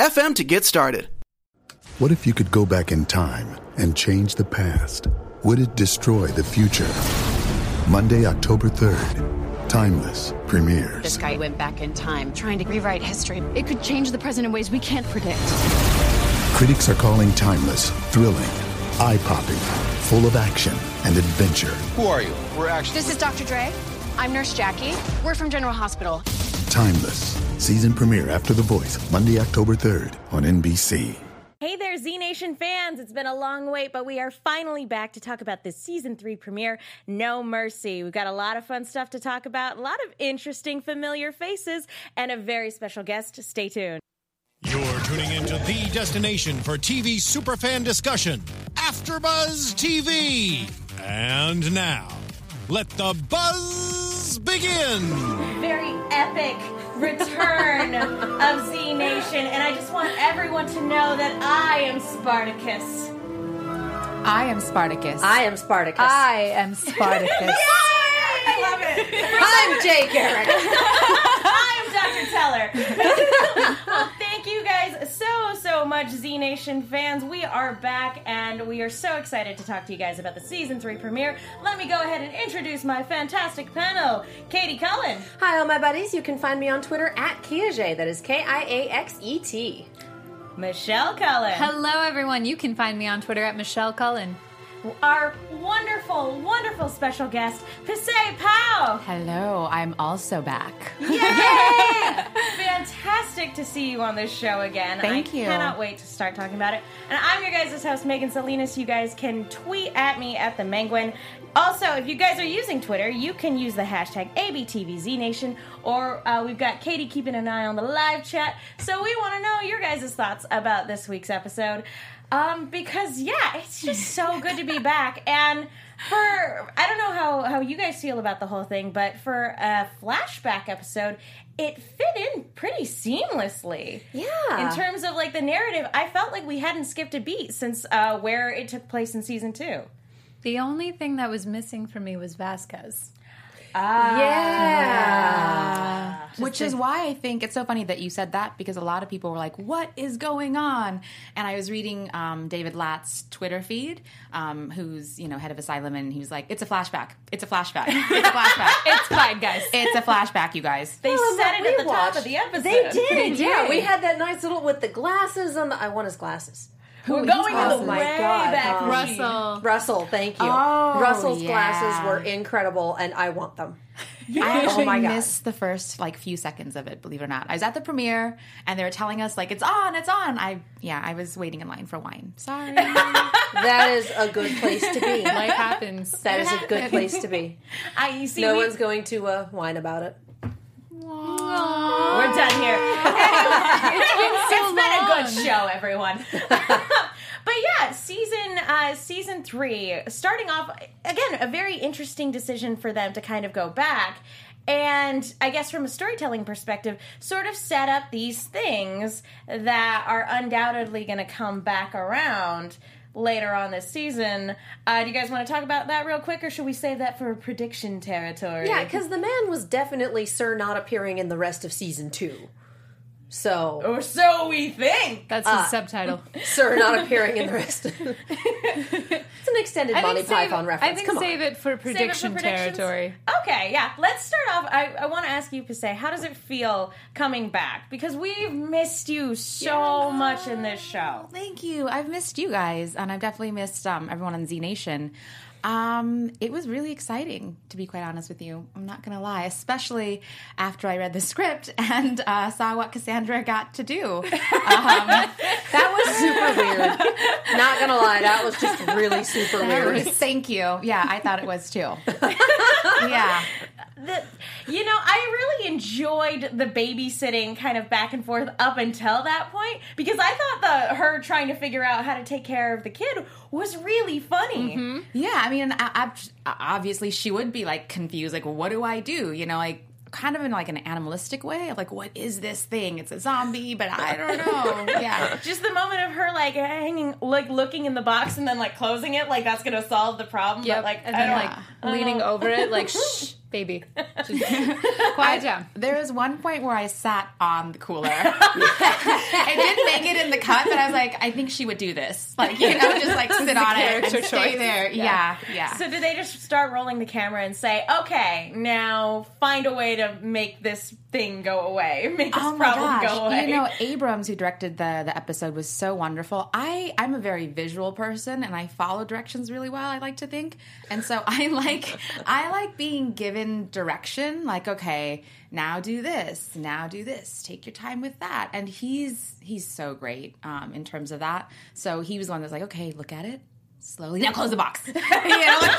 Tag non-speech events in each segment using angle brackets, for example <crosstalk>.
anchor.fm to get started. What if you could go back in time and change the past? Would it destroy the future? Monday, October 3rd, Timeless premieres. This guy went back in time, trying to rewrite history. It could change the present in ways we can't predict. Critics are calling Timeless thrilling, eye popping, full of action and adventure. Who are you? We're actually. This is Dr. Dre. I'm Nurse Jackie. We're from General Hospital. Timeless. Season premiere after The Voice, Monday, October 3rd on NBC. Hey there, Z Nation fans. It's been a long wait, but we are finally back to talk about the season three premiere, No Mercy. We've got a lot of fun stuff to talk about, a lot of interesting, familiar faces, and a very special guest. Stay tuned. You're tuning into the destination for TV superfan discussion, AfterBuzz TV. And now, let the buzz begin. Very epic return of Z Nation, and I just want everyone to know that I am Spartacus. I am Spartacus. I am Spartacus. I am Spartacus. <laughs> I love it. I'm Jay Garrick. <laughs> I'm Dr. Teller. <laughs> well, thank you guys so, so much, Z Nation fans. We are back and we are so excited to talk to you guys about the season three premiere. Let me go ahead and introduce my fantastic panel Katie Cullen, Hi, all my buddies. You can find me on Twitter at Kiaxet. That is K I A X E T. Michelle Cullen, Hello, everyone. You can find me on Twitter at Michelle Cullen. our wonderful, wonderful special guest, Pisay Pao. Hello, I'm also back. Yay! <laughs> Fantastic to see you on this show again. Thank I you. cannot wait to start talking about it. And I'm your guys' host, Megan Salinas. You guys can tweet at me at the Menguin. Also, if you guys are using Twitter, you can use the hashtag ABTVZNation, or uh, we've got Katie keeping an eye on the live chat. So we want to know your guys' thoughts about this week's episode. Um, because yeah, it's just so good to be back. And for I don't know how how you guys feel about the whole thing, but for a flashback episode, it fit in pretty seamlessly. Yeah. In terms of like the narrative, I felt like we hadn't skipped a beat since uh, where it took place in season two. The only thing that was missing for me was Vasquez. Yeah. Which is why I think it's so funny that you said that because a lot of people were like, "What is going on?" And I was reading um, David Latt's Twitter feed, um, who's you know head of Asylum, and he was like, "It's a flashback. It's a flashback. It's a flashback. <laughs> it's fine, guys. It's a flashback, you guys." They Well, said it at we the top watched- of the episode. They did. They did. Yeah, we had that nice little with the glasses on the. I want his glasses. We're going Oh in the way God, back huh? machine. Russell. Russell, thank you. Oh, Russell's yeah. glasses were incredible, and I want them. <laughs> I actually Oh my God. missed the first like few seconds of it. Believe it or not, I was at the premiere and they were telling us like it's on, it's on. I yeah, I was waiting in line for wine. Sorry, <laughs> That is a good place to be. <laughs> Life happens. That is a good place to be. I you see No we, one's going to uh, whine about it. We're done here. Anyway, it's been a good show, everyone. <laughs> but yeah, season uh, season three, starting off again, a very interesting decision for them to kind of go back. And I guess from a storytelling perspective, sort of set up these things that are undoubtedly going to come back around later on this season. Uh, do you guys want to talk about that real quick, or should we save that for prediction territory? Yeah, because the man was definitely Sir not appearing in the rest of season two. So, or so we think. That's his subtitle. <laughs> Sir not appearing in the <laughs> rest. <laughs> It's an extended I Monty think save, Python reference. I think Come on. save it for prediction predictions? territory. Okay, yeah. Let's start off. I, I want to ask you, Pisay, how does it feel coming back? Because we've missed you so much in this show. Thank you. I've missed you guys, and I've definitely missed um, everyone on Z Nation. Um, it was really exciting, to be quite honest with you. I'm not gonna lie, especially after I read the script <laughs> and uh, saw what Cassandra got to do. Um, That was <laughs> super weird. Not gonna lie, that was just really super That weird. was- thank you. Yeah, I thought it was too. <laughs> yeah. the, you know, I really enjoyed the babysitting kind of back and forth up until that point because I thought the her trying to figure out how to take care of the kid was really funny. Mm-hmm. Yeah, I mean, I, I, obviously she would be like confused, like, what do I do? You know, like kind of in like an animalistic way of like, what is this thing? It's a zombie, but I don't know. <laughs> Yeah, Just the moment of her like hanging, like looking in the box and then like closing it, like that's gonna solve the problem. Yep. But like, and I then don't like leaning uh-huh. over it, like <laughs> shh, baby, just <laughs> quiet down. there was one point where I sat on the cooler. <laughs> I didn't make it in the cut, but I was like, I think she would do this. Like, you know, just like sit on it and stay choice. there. Yeah, yeah. So did they just start rolling the camera and say, "Okay, now find a way to make this thing go away, <laughs> make this Oh problem gosh! go away"? You know, Abrams, who directed the the episode, was so wonderful. I I'm a very visual person, and I follow directions really well. I like to think, and so I like I like being given direction. Like, okay, now do this, now do this. Take your time with that. And he's he's so great um, in terms of that. So he was one that's like, okay, look at it slowly. Now close the box. <laughs> you know, <laughs> like,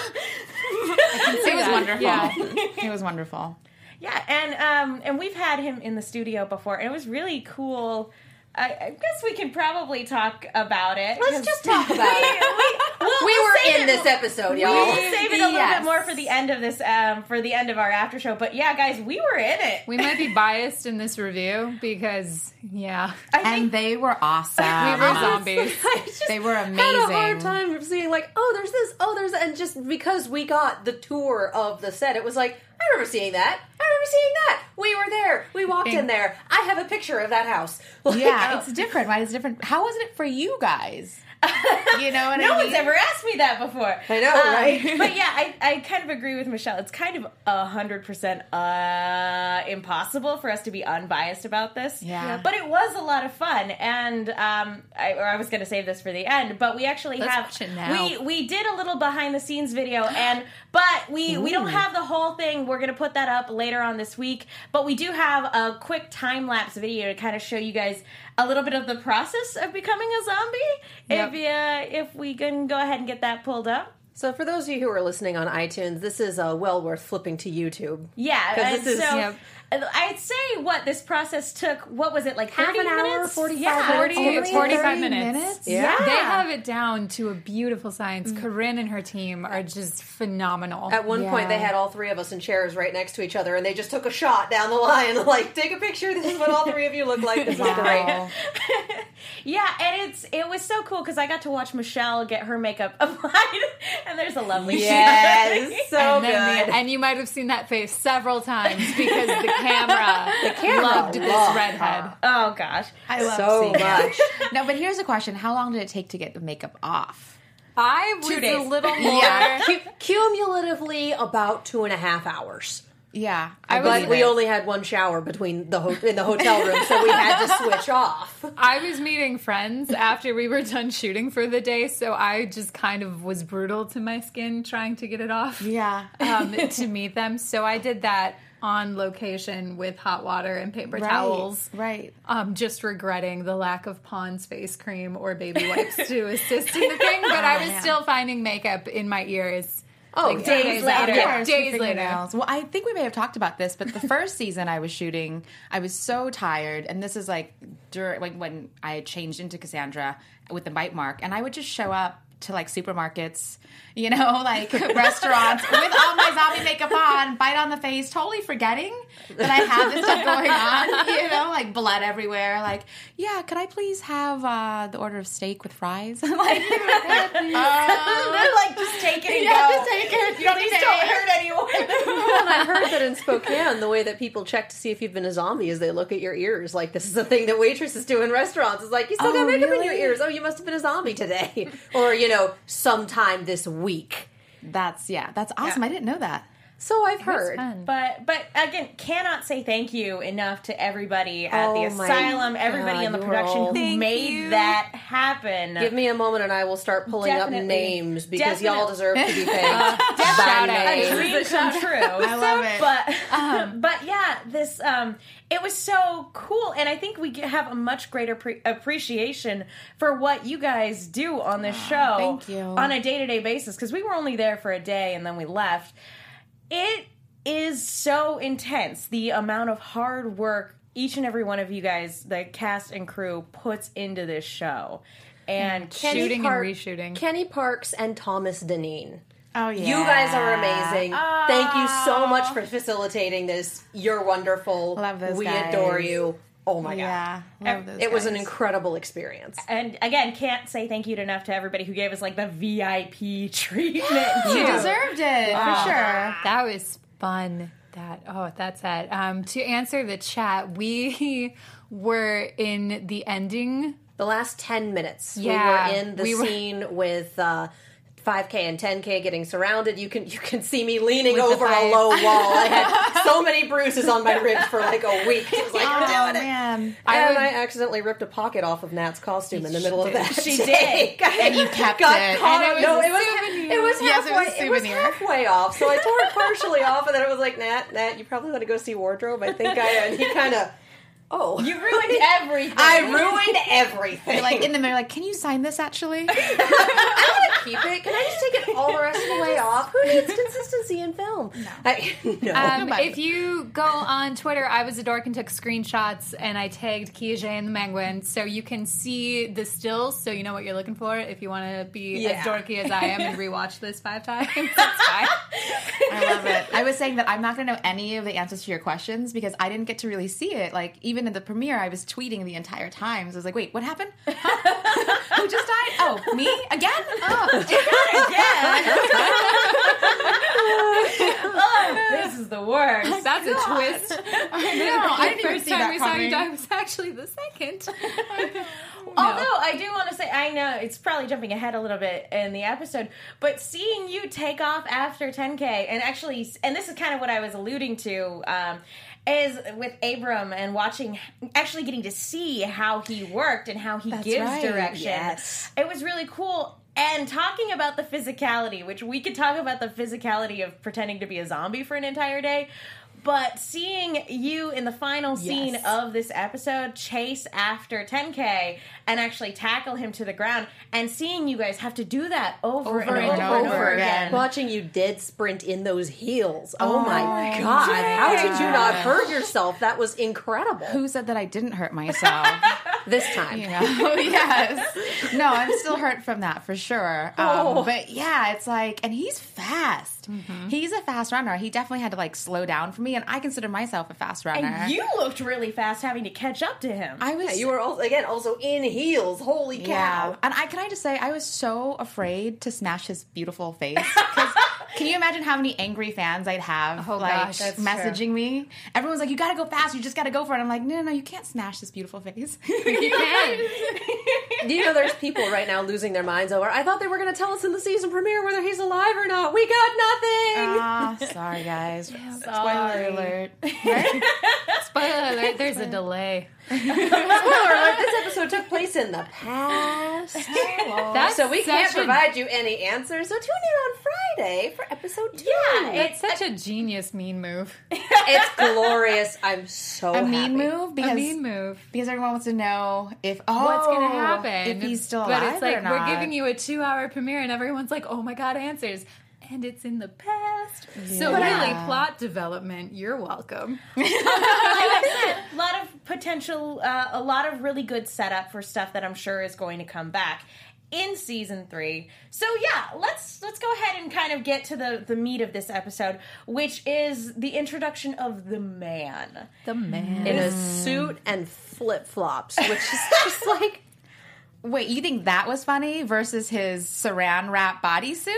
it was wonderful. Yeah. <laughs> It was wonderful. Yeah, and um, and we've had him in the studio before, and it was really cool. I, I guess we can probably talk about it. Let's just talk about <laughs> it. We'll- We we'll were in it- this episode, We y'all. will save it a little Yes. bit more for the end of this, um, for the end of our after show. But yeah, guys, we were in it. We might be biased in this review because, yeah, I And think they were awesome. we were zombies. They were amazing. Had a hard amazing. time of seeing like, oh, there's this, oh, there's, that. and just because we got the tour of the set, it was like, I remember seeing that. I remember seeing that. We were there. We walked in there. I have a picture of that house. <laughs> Like, Yeah, it's different, right? It's different. How was it for you guys? You know what <laughs> no I mean? one's ever asked me that before. I know, Um, right? <laughs> but yeah, I, I kind of agree with Michelle. It's kind of a hundred percent uh impossible for us to be unbiased about this. Yeah. But it was a lot of fun, and um, I, or I was going to save this for the end, but we actually Let's have watch it now. we we did a little behind the scenes video, <gasps> and but we we don't have the whole thing. We're going to put that up later on this week, but we do have a quick time lapse video to kind of show you guys a little bit of the process of becoming a zombie. Yep. If if we can go ahead and get that pulled up. So for those of you who are listening on iTunes, this is uh, well worth flipping to YouTube. Yeah, because this is- so Yep. I'd say what this process took. What was it like? Half 30 an hour, minutes? 45 yeah. minutes? Forty, Only 45 minutes. minutes? Yeah. They have it down to a beautiful science. Mm. Corinne and her team are just phenomenal. At one point, they had all three of us in chairs right next to each other, and they just took a shot down the line. <laughs> Like, take a picture. This is what all three of you look like. This is great. <laughs> Yeah, and it's it was so cool because I got to watch Michelle get her makeup <laughs> applied, and there's a lovely Yes, so and, good. the- and you might have seen that face several times because the camera, The camera loved this loved redhead. Oh gosh, I love so much. <laughs> No, but here's a question: How long did it take to get the makeup off? I was days. a little <laughs> more. Cu- cumulatively, about two and a half hours. Yeah, I was- But believe we it. only had one shower between the ho- in the hotel room, so we had to switch off. <laughs> I was meeting friends after we were done shooting for the day, so I just kind of was brutal to my skin trying to get it off. Yeah. um, to meet them. So I did that on location with hot water and paper towels. Right. Um, just regretting the lack of Pond's face cream or baby wipes to assist in the thing, but <laughs> I was still finding makeup in my ears. Oh, like, days after. later. Yeah, days later. Well, I think we may have talked about this, but the first season I was shooting, I was so tired, and this is like during like when I had changed into Cassandra with the bite mark, and I would just show up to like supermarkets, you know, <laughs> like restaurants with all my zombie makeup on, bite on the face, totally forgetting that I have this stuff going on, <laughs> you know, like blood everywhere. Like, yeah, could I please have uh, the order of steak with fries? <laughs> like, they're like just take it and Yeah, go. just take it. You don't need Please to don't hurt anyone. and I heard that in Spokane, the way that people check to see if you've been a zombie is they look at your ears. Like this is a thing that waitresses do in restaurants. It's like you still Oh, got makeup in your ears. Oh, you must have been a zombie today, or you know, sometime this week. That's yeah, that's awesome. I didn't know that. So I've It's heard. But but again, cannot say thank you enough to everybody at Oh the asylum, everybody God, on the production who Thank made you. that happen. Give me a moment, and I will start pulling Definitely. up names because y'all deserve to be <laughs> paid. Shout by out. a name. dream come true. I love it. But um, <laughs> but yeah, this um, it was so cool, and I think we have a much greater pre- appreciation for what you guys do on this show. thank you. on a day to day basis because we were only there for a day and then we left. It is so intense. The amount of hard work each and every one of you guys, the cast and crew, puts into this show. And Kenny Shooting and reshooting. Kenny Parks and Thomas Deneen. Oh yeah, You guys are amazing. Thank you so much for facilitating this. You're wonderful. Love those We guys. adore you. Oh my Yeah, god. love those It was an incredible experience. and again, can't say thank you enough to everybody who gave us like the VIP <laughs> treatment. You deserved it for sure. That was fun. That oh, that's it. Um, to answer the chat, we <laughs> were in the ending. The last 10 minutes, Yeah, we were in the we were- scene with uh, 5K and 10K getting surrounded. You can you can see me leaning With over a low wall. I had <laughs> so many bruises on my ribs for like a week. It was like, Oh doing it. man, and would- I accidentally ripped a pocket off of Nat's costume in the middle of that. She <laughs> day. <laughs> and you kept got it. caught. And it was no, it was souvenir. it was Yes, it was halfway. a it was souvenir. halfway off. So I tore it partially off, and then it was like, Nat, Nat, you probably want to go see wardrobe. I think I. And he kind of. Oh, You ruined <laughs> everything. I ruined everything. You're like in the mirror, like, can you sign this actually? <laughs> <laughs> I want to keep it. Can I just take it all the rest of the way off? Who needs consistency in film? No. I, no. Um, if you go on Twitter, I was a dork and took screenshots, and I tagged Kia J and the Menguin, so you can see the stills, so you know what you're looking for. If you want to be Yeah. as dorky as I am and rewatch this five times, that's fine. I love it. I was saying that I'm not going to know any of the answers to your questions because I didn't get to really see it. Like even in the premiere, I was tweeting the entire time. So I was like, "Wait, what happened? <laughs> Huh? Who just died? Oh, me again? Oh, <laughs> <laughs> this is the worst. That's a twist. I know. I didn't even First see time that we saw you die was actually the second. Although I do want to say, I know it's probably jumping ahead a little bit in the episode, but seeing you take off after 10K, and actually, and this is kind of what I was alluding to, um, is with Abram and watching, actually getting to see how he worked and how he gives right. direction. Yes. It was really cool. And talking about the physicality, which we could talk about the physicality of pretending to be a zombie for an entire day. But seeing you in the final scene Yes. of this episode chase after 10K and actually tackle him to the ground, and seeing you guys have to do that over, and, over, and over again. Watching you dead sprint in those heels. Oh, my god! How did you not hurt yourself? That was incredible. who said that I didn't hurt myself? <laughs> this time? You know? <laughs> yes. No, I'm still hurt from that for sure. Um, Oh. But yeah, it's like, and he's fast. He's a fast runner. He definitely had to like slow down for me, and I consider myself a fast runner. And you looked really fast having to catch up to him. I was. Yeah, you were also, again also in heels. Holy cow! Yeah, and I can I just say I was so afraid to smash his beautiful face. Can you imagine how many angry fans I'd have Oh, like gosh, messaging me? Everyone's like, "You got to go fast. You just got to go for it." I'm like, "No, no, no, you can't smash this beautiful face." you can. Do you know there's people right now losing their minds over? I thought they were going to tell us in the season premiere whether he's alive or not. We got nothing. Ah, sorry guys. <laughs> Spoiler Sorry. alert. <laughs> Spoiler alert, there's a delay. Spoiler alert, this episode took place in the past. <laughs> That's so we can't such a- provide you any answers. So tune in on Friday for episode two. Yeah, That's such a genius mean move. <laughs> it's glorious. I'm so A mean happy. move A because mean move. because everyone wants to know if oh What's gonna oh, happen? if he's still but alive it's like or not. we're giving you a two-hour premiere, and everyone's like, "Oh my god, answers!" And it's in the past. So Yeah. really, plot development. You're welcome. <laughs> a lot of potential, uh, a lot of really good setup for stuff that I'm sure is going to come back in season three. So yeah, let's let's go ahead and kind of get to the the meat of this episode, which is the introduction of the man. The man. in a suit and flip flops, which is <laughs> just like Wait, you think that was funny versus his saran wrap bodysuit?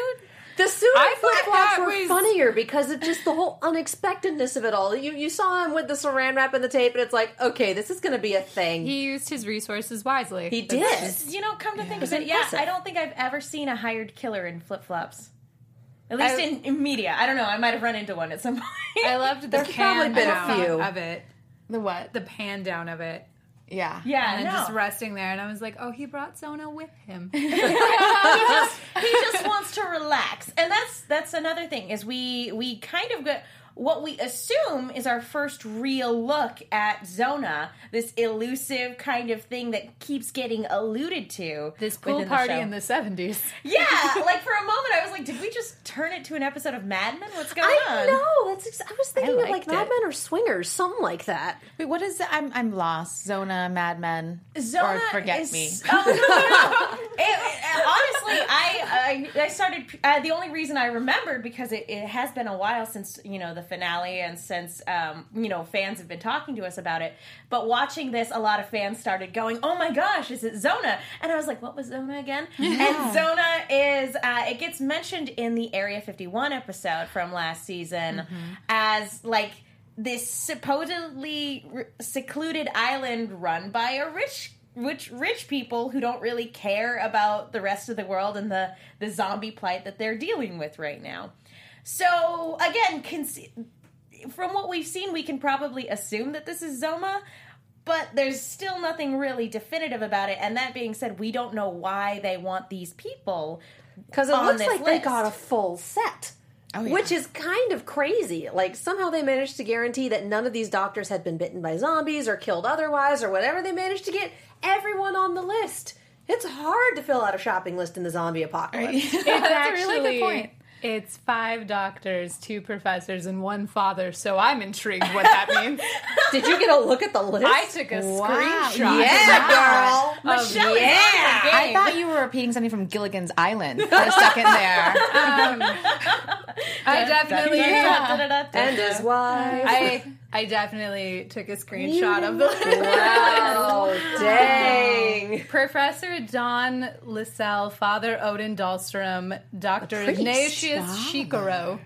The suit I and flip flops were was- funnier because of just the whole unexpectedness of it all. You you saw him with the saran wrap and the tape, and it's like, okay, this is going to be a thing. He used his resources wisely. He That's- did. You know, come to think of it, yeah. I don't think I've ever seen a hired killer in flip flops. At least I- in, in media. I don't know. I might have run into one at some point. I loved the There's pan probably been a down few. of it. The what? The pan down of it. Yeah. yeah, And then no. just resting there, and I was like, "Oh, he brought Zona with him." <laughs> <laughs> he just wants to relax and that's that's another thing is we we kind of go what we assume is our first real look at Zona, this elusive kind of thing that keeps getting alluded to. This pool within the party show. in the 70s. Yeah, <laughs> like for a moment I was like, did we just turn it to an episode of Mad Men? What's going I on? know. That's. Ex- I was thinking of like liked Mad. Men or Swingers, something like that. Wait, what is it? I'm I'm lost. Zona, Mad Men, Zona or Forget is- Me. Oh, no, no, no. <laughs> It- it- honestly, I, I I started. Uh, the only reason I remembered because it, it has been a while since you know the finale and since um, you know fans have been talking to us about it. But watching this, a lot of fans started going, "Oh my gosh, is it Zona?" And I was like, "What was Zona again?" <laughs> And Zona is uh, it gets mentioned in the Area 51 episode from last season as like this supposedly r- secluded island run by a rich rich rich people who don't really care about the rest of the world and the the zombie plight that they're dealing with right now. So again, con- from what we've seen, we can probably assume that this is Zona, but there's still nothing really definitive about it. And that being said, we don't know why they want these people Because it on looks this like they got a full set. Oh, yeah. Which is kind of crazy. Like, somehow they managed to guarantee that none of these doctors had been bitten by zombies or killed otherwise or whatever. They managed to get everyone on the list. It's hard to fill out a shopping list in the zombie apocalypse. <laughs> It's That's a really good point. It's five doctors, two professors, and one father. So I'm intrigued what that <laughs> means. Did you get a look at the list? I took a screenshot. yeah, girl. Michelle yeah. on I thought you were repeating something from Gilligan's Island for a second there. I definitely, And his wife. I, I definitely took a screenshot of the wow, <laughs> dang. Professor Don Lissell, Father Odin Dahlstrom, Dr. Ignatius Shikaro,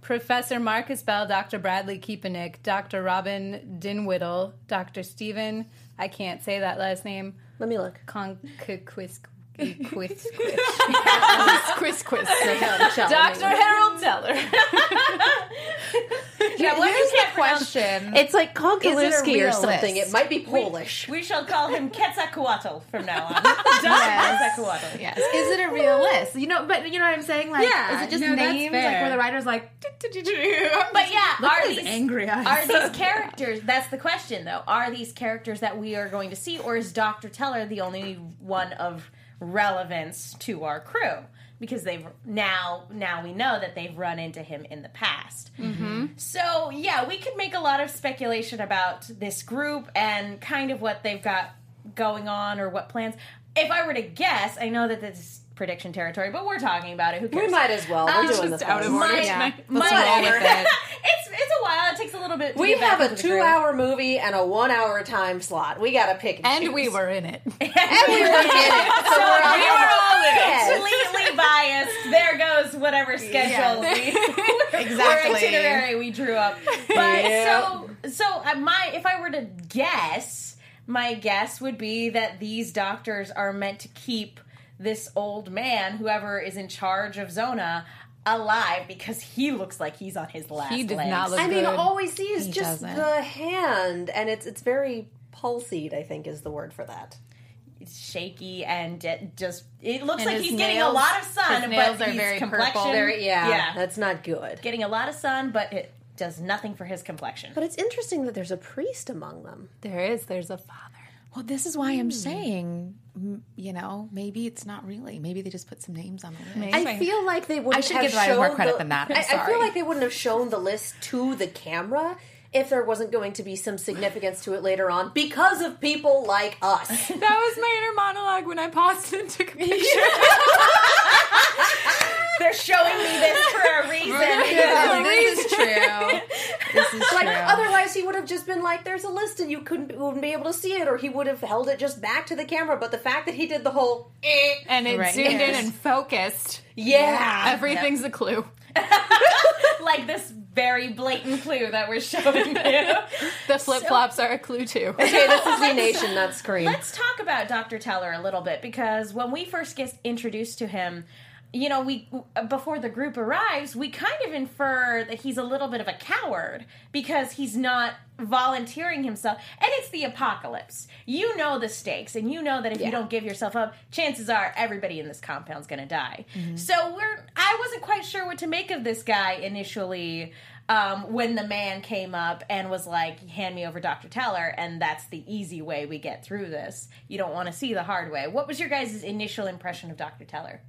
Professor Marcus Bell, Dr. Bradley Keepenick, Dr. Robin Dinwiddle, Dr. Stephen, I can't say that last name, Let me look. Conquist. Quiz, quiz, <laughs> quiz, quiz. Dr. Harold Teller. <laughs> Yeah, what you the question. It's like Is Konkaluski or something. It might be Polish. We shall call him <laughs> Quetzalcoatl from now on. Quetzalcoatl. Yes. Is it a real list? You know, but you know what I'm saying? Like, Yeah, is it just no, names? Like, where the writer's like, But yeah, Look are these angry eyes. are these characters? That's the question, though. Are these characters that we are going to see, or is Doctor Teller the only one of relevance to our crew? Because they've now now we know that they've run into him in the past. Mm-hmm. So yeah, we could make a lot of speculation about this group and kind of what they've got going on or what plans. If I were to guess, I know that this is prediction territory, but we're talking about it. Who cares? We might as well. We're Um, doing just this out of order My- tonight. my- Let's roll with it. it's it's a while. It takes a little bit. To We get back have a into the groove. two-hour movie and a one-hour time slot. We got to pick and, And we were in it. <laughs> and we were in it. So we're <laughs> we were all Yes. completely biased. There goes whatever schedule we <laughs> Exactly. or itinerary we drew up. But so so uh, my if I were to guess, my guess would be that these doctors are meant to keep this old man, whoever is in charge of Zona, alive because he looks like he's on his last. He does legs. not look I mean, good. all we see is He just doesn't. the hand, and it's it's very pulsied. I think is the word for that. It's shaky and it just it looks And like his he's getting a lot of sun, his nails but are his very complexion, purple. Very, yeah, yeah, that's not good. getting a lot of sun, but it does nothing for his complexion. But it's interesting that there's a priest among them. There is. There's a father. Well, this is why I'm saying, mm, you know, maybe it's not really. Maybe they just put some names on the list. I feel like they would. I should have give the writer more shown credit the- than that. I'm I, I feel like they wouldn't have shown the list to the camera if there wasn't going to be some significance to it later on because of people like us. <laughs> That was my inner monologue when I paused and took a picture. <laughs> They're showing me this for a reason. <laughs> this is true. This is like true. otherwise, he would have just been like, "There's a list," and you couldn't wouldn't be able to see it, or he would have held it just back to the camera. But the fact that he did the whole, eh, and it Right. zoomed in and focused. yeah, Everything's a clue. <laughs> like this very blatant clue that we're showing you. <laughs> The flip flops are a clue too. <laughs> okay, this is the nation, not Scream. Let's talk about Dr. Teller a little bit because when we first get introduced to him, you know, we before the group arrives, we kind of infer that he's a little bit of a coward because he's not volunteering himself and it's the apocalypse. You know the stakes and you know that if you don't give yourself up, chances are everybody in this compound's going to die. So we're I wasn't quite sure what to make of this guy initially. um, when the man came up and was like, "Hand me over Dr. Teller," and that's the easy way we get through this. You don't want to see the hard way. What was your guys' initial impression of Dr. Teller?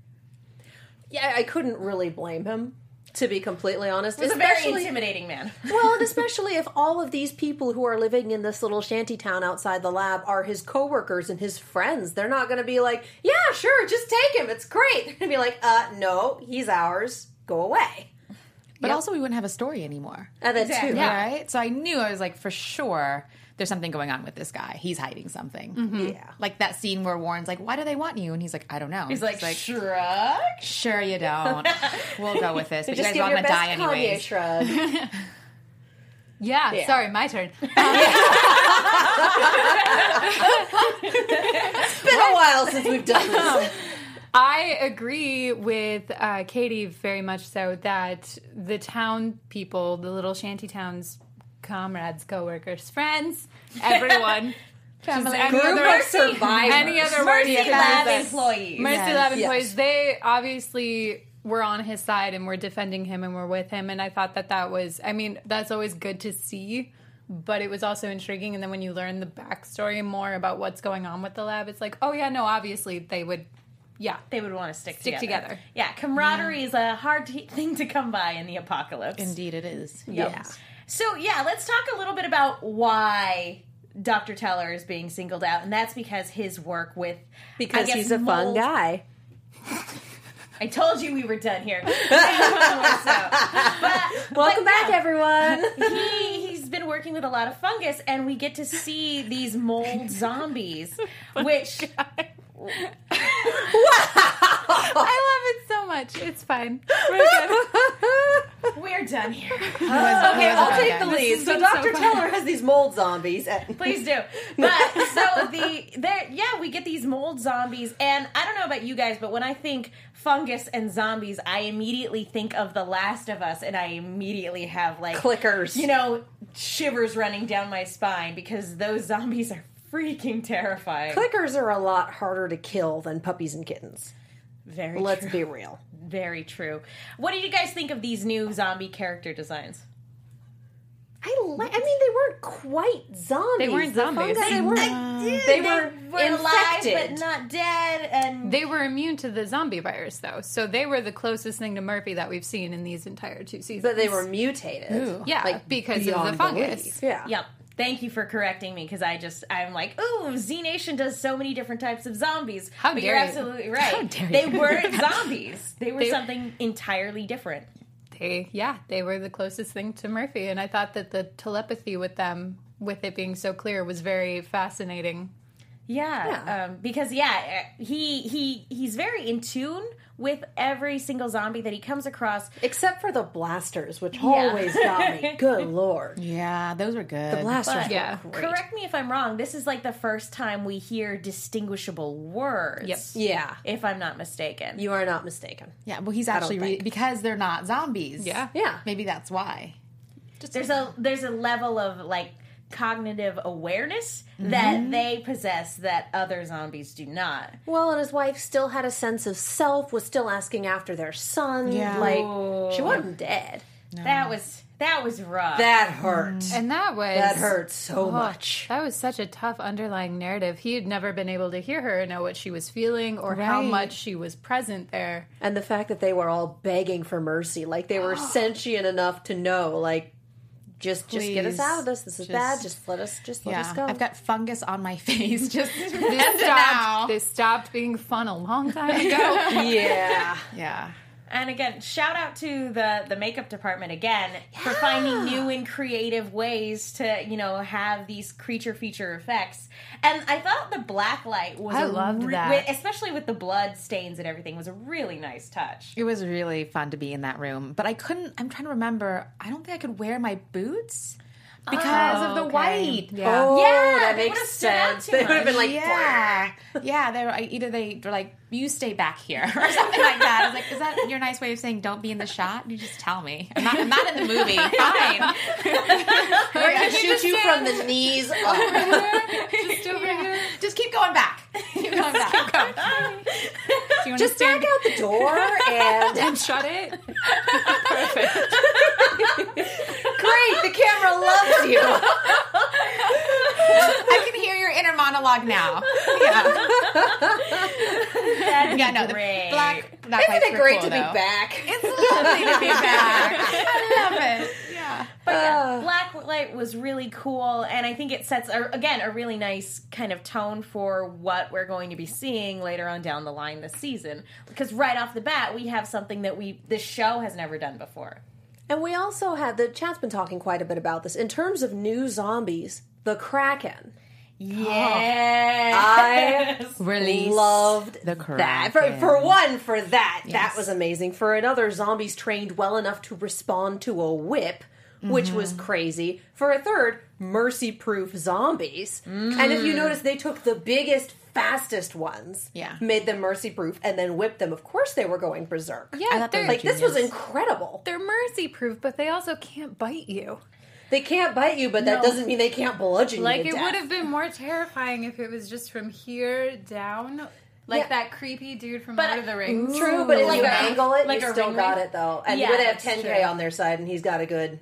Yeah, I couldn't really blame him. To be completely honest, He was a very Especially- intimidating man. <laughs> well, and especially if all of these people who are living in this little shanty town outside the lab are his coworkers and his friends, they're not going to be like, "Yeah, sure, just take him. It's great." They're going to be like, "Uh, no, he's ours. Go away." But also, we wouldn't have a story anymore. And then Exactly. too, Yeah. Right? So I knew I was like, for sure, there's something going on with this guy. He's hiding something. yeah. Like that scene where Warren's like, why do they want you? And he's like, I don't know. He's like, shrug. sure you don't. we'll go with this. <laughs> But you guys are all gonna die anyway. shrug. <laughs> Yeah, Yeah. sorry, my turn. <laughs> it's been a while since we've done this. I agree with uh, Katie very much so that the town people, the little shanty towns, comrades, coworkers, friends, everyone. <laughs> Family, any Group other, of survivors. any other word Mercy you Lab use employees. Mercy Yes. Lab Yes. employees, they obviously were on his side and were defending him and were with him. And I thought that that was, I mean, that's always good to see, but it was also intriguing. And then when you learn the backstory more about what's going on with the lab, it's like, oh, yeah, no, obviously they would, yeah. They would want to stick, Stick together. Yeah, camaraderie is a hard t- thing to come by in the apocalypse. Indeed, it is. Yeah. So yeah, let's talk a little bit about why Dr. Teller is being singled out, and that's because his work with Because guess, he's a fun guy. I told you we were done here. <laughs> <laughs> but, Welcome but back, yeah, everyone. <laughs> He he's been working with a lot of fungus, and we get to see these mold zombies, which wow, I love it so much. It's fine. We're good. <laughs> we're <laughs> done here. okay, I'll take fun the lead. So Dr. so. Teller has these mold zombies. And <laughs> Please do. But so the there yeah, we get these mold zombies and I don't know about you guys, but when I think fungus and zombies, I immediately think of The Last of Us and I immediately have like clickers. you know, shivers running down my spine because those zombies are freaking terrifying. clickers are a lot harder to kill than puppies and kittens. Very Let's true. be real. Very true. What did you guys think of these new zombie character designs? I li- I mean, they weren't quite zombies. They weren't The zombies. fungi, They, weren't. They, they were alive infected. but not dead and They were immune to the zombie virus, though, so they were the closest thing to Murphy that we've seen in these entire two seasons. but they were mutated. yeah, like, because of the fungus. belief. Yeah. Yep. Thank you for correcting me because I just I'm like, ooh, Z Nation does so many different types of zombies. How but dare you're you. absolutely <laughs> right. How dare they you. weren't <laughs> zombies. They were They- something entirely different. They, yeah, they were the closest thing to Murphy, and I thought that the telepathy with them, with it being so clear, was very fascinating. Yeah, Yeah. Um, because yeah, uh, he he he's very in tune with every single zombie that he comes across. Except for the blasters, which always got me. <laughs> Good lord. Yeah, those were good. The blasters But Yeah. great. correct me if I'm wrong. This is like the first time we hear distinguishable words. Yep. Yeah. If I'm not mistaken. You are not mistaken. Yeah, well, he's actually re- because they're not zombies. Yeah. Yeah. maybe that's why. there's a there's a level of like cognitive awareness that mm-hmm. they possess that other zombies do not. Well, and his wife still had a sense of self, was still asking after their son. Yeah. Like, she wasn't dead. That was that was rough. That hurt. Mm. And that was That hurt so Oh, much. That was such a tough underlying narrative. He had never been able to hear her know what she was feeling or how much she was present there. And the fact that they were all begging for mercy, like they were <gasps> sentient enough to know, like, just just get us out of this. This is Just- bad. Just let us just let Yeah, us go. I've got fungus on my <laughs> face. Just <laughs> This now. stopped, this stopped being fun a long time ago. <laughs> yeah. yeah. And again, shout out to the the makeup department again for finding new and creative ways to you know have these creature feature effects. And I thought the black light was I a loved re- that. especially with the blood stains and everything, was a really nice touch. It was really fun to be in that room, but I couldn't. I'm trying to remember. I don't think I could wear my boots because of the oh, okay. white. Yeah. Oh, Yeah, that makes would've stood out sense. They would have been like, yeah, yeah. They were either they were like, "You stay back here" <laughs> or something like that. I was like, "Is that your nice way of saying don't be in the shot?" You just tell me. I'm not, I'm not in the movie. <laughs> Fine. we're going to shoot you from the knees <laughs> up. Just over here. Just keep going back. Keep going back. Do you want Just to stand back out the door and and shut it? Camera loves you. I can hear your inner monologue now. Yeah, That'd yeah be no, the great. black. black Isn't it great cool, to be back? It's lovely to be back. <laughs> I love it. Yeah. But yeah, ah. Blacklight was really cool, and I think it sets a, again a really nice kind of tone for what we're going to be seeing later on down the line this season. Because right off the bat, we have something that we this show has never done before. And we also had the chat's been talking quite a bit about this in terms of new zombies. The Kraken. Yeah, I <laughs> Release loved the Kraken. that. For, for one, for that, that was amazing. For another, zombies trained well enough to respond to a whip, which was Mm-hmm. crazy. For a third, mercy-proof zombies. And if you notice, they took the biggest, fastest ones, Yeah. made them mercy-proof, and then whipped them. Of course, they were going berserk. Yeah, they they're, were Like this was incredible. they're mercy proof, but they also can't bite you. They can't bite you, but that doesn't mean they can't bludgeon Like you. Like it to would have been more terrifying if it was just from here down, like Yeah. that creepy dude from But- Lord of the Rings. True, but if Like you a- angle it, like you still ring got it though, and Yeah, you would have 10k true. on their side, and he's got a good.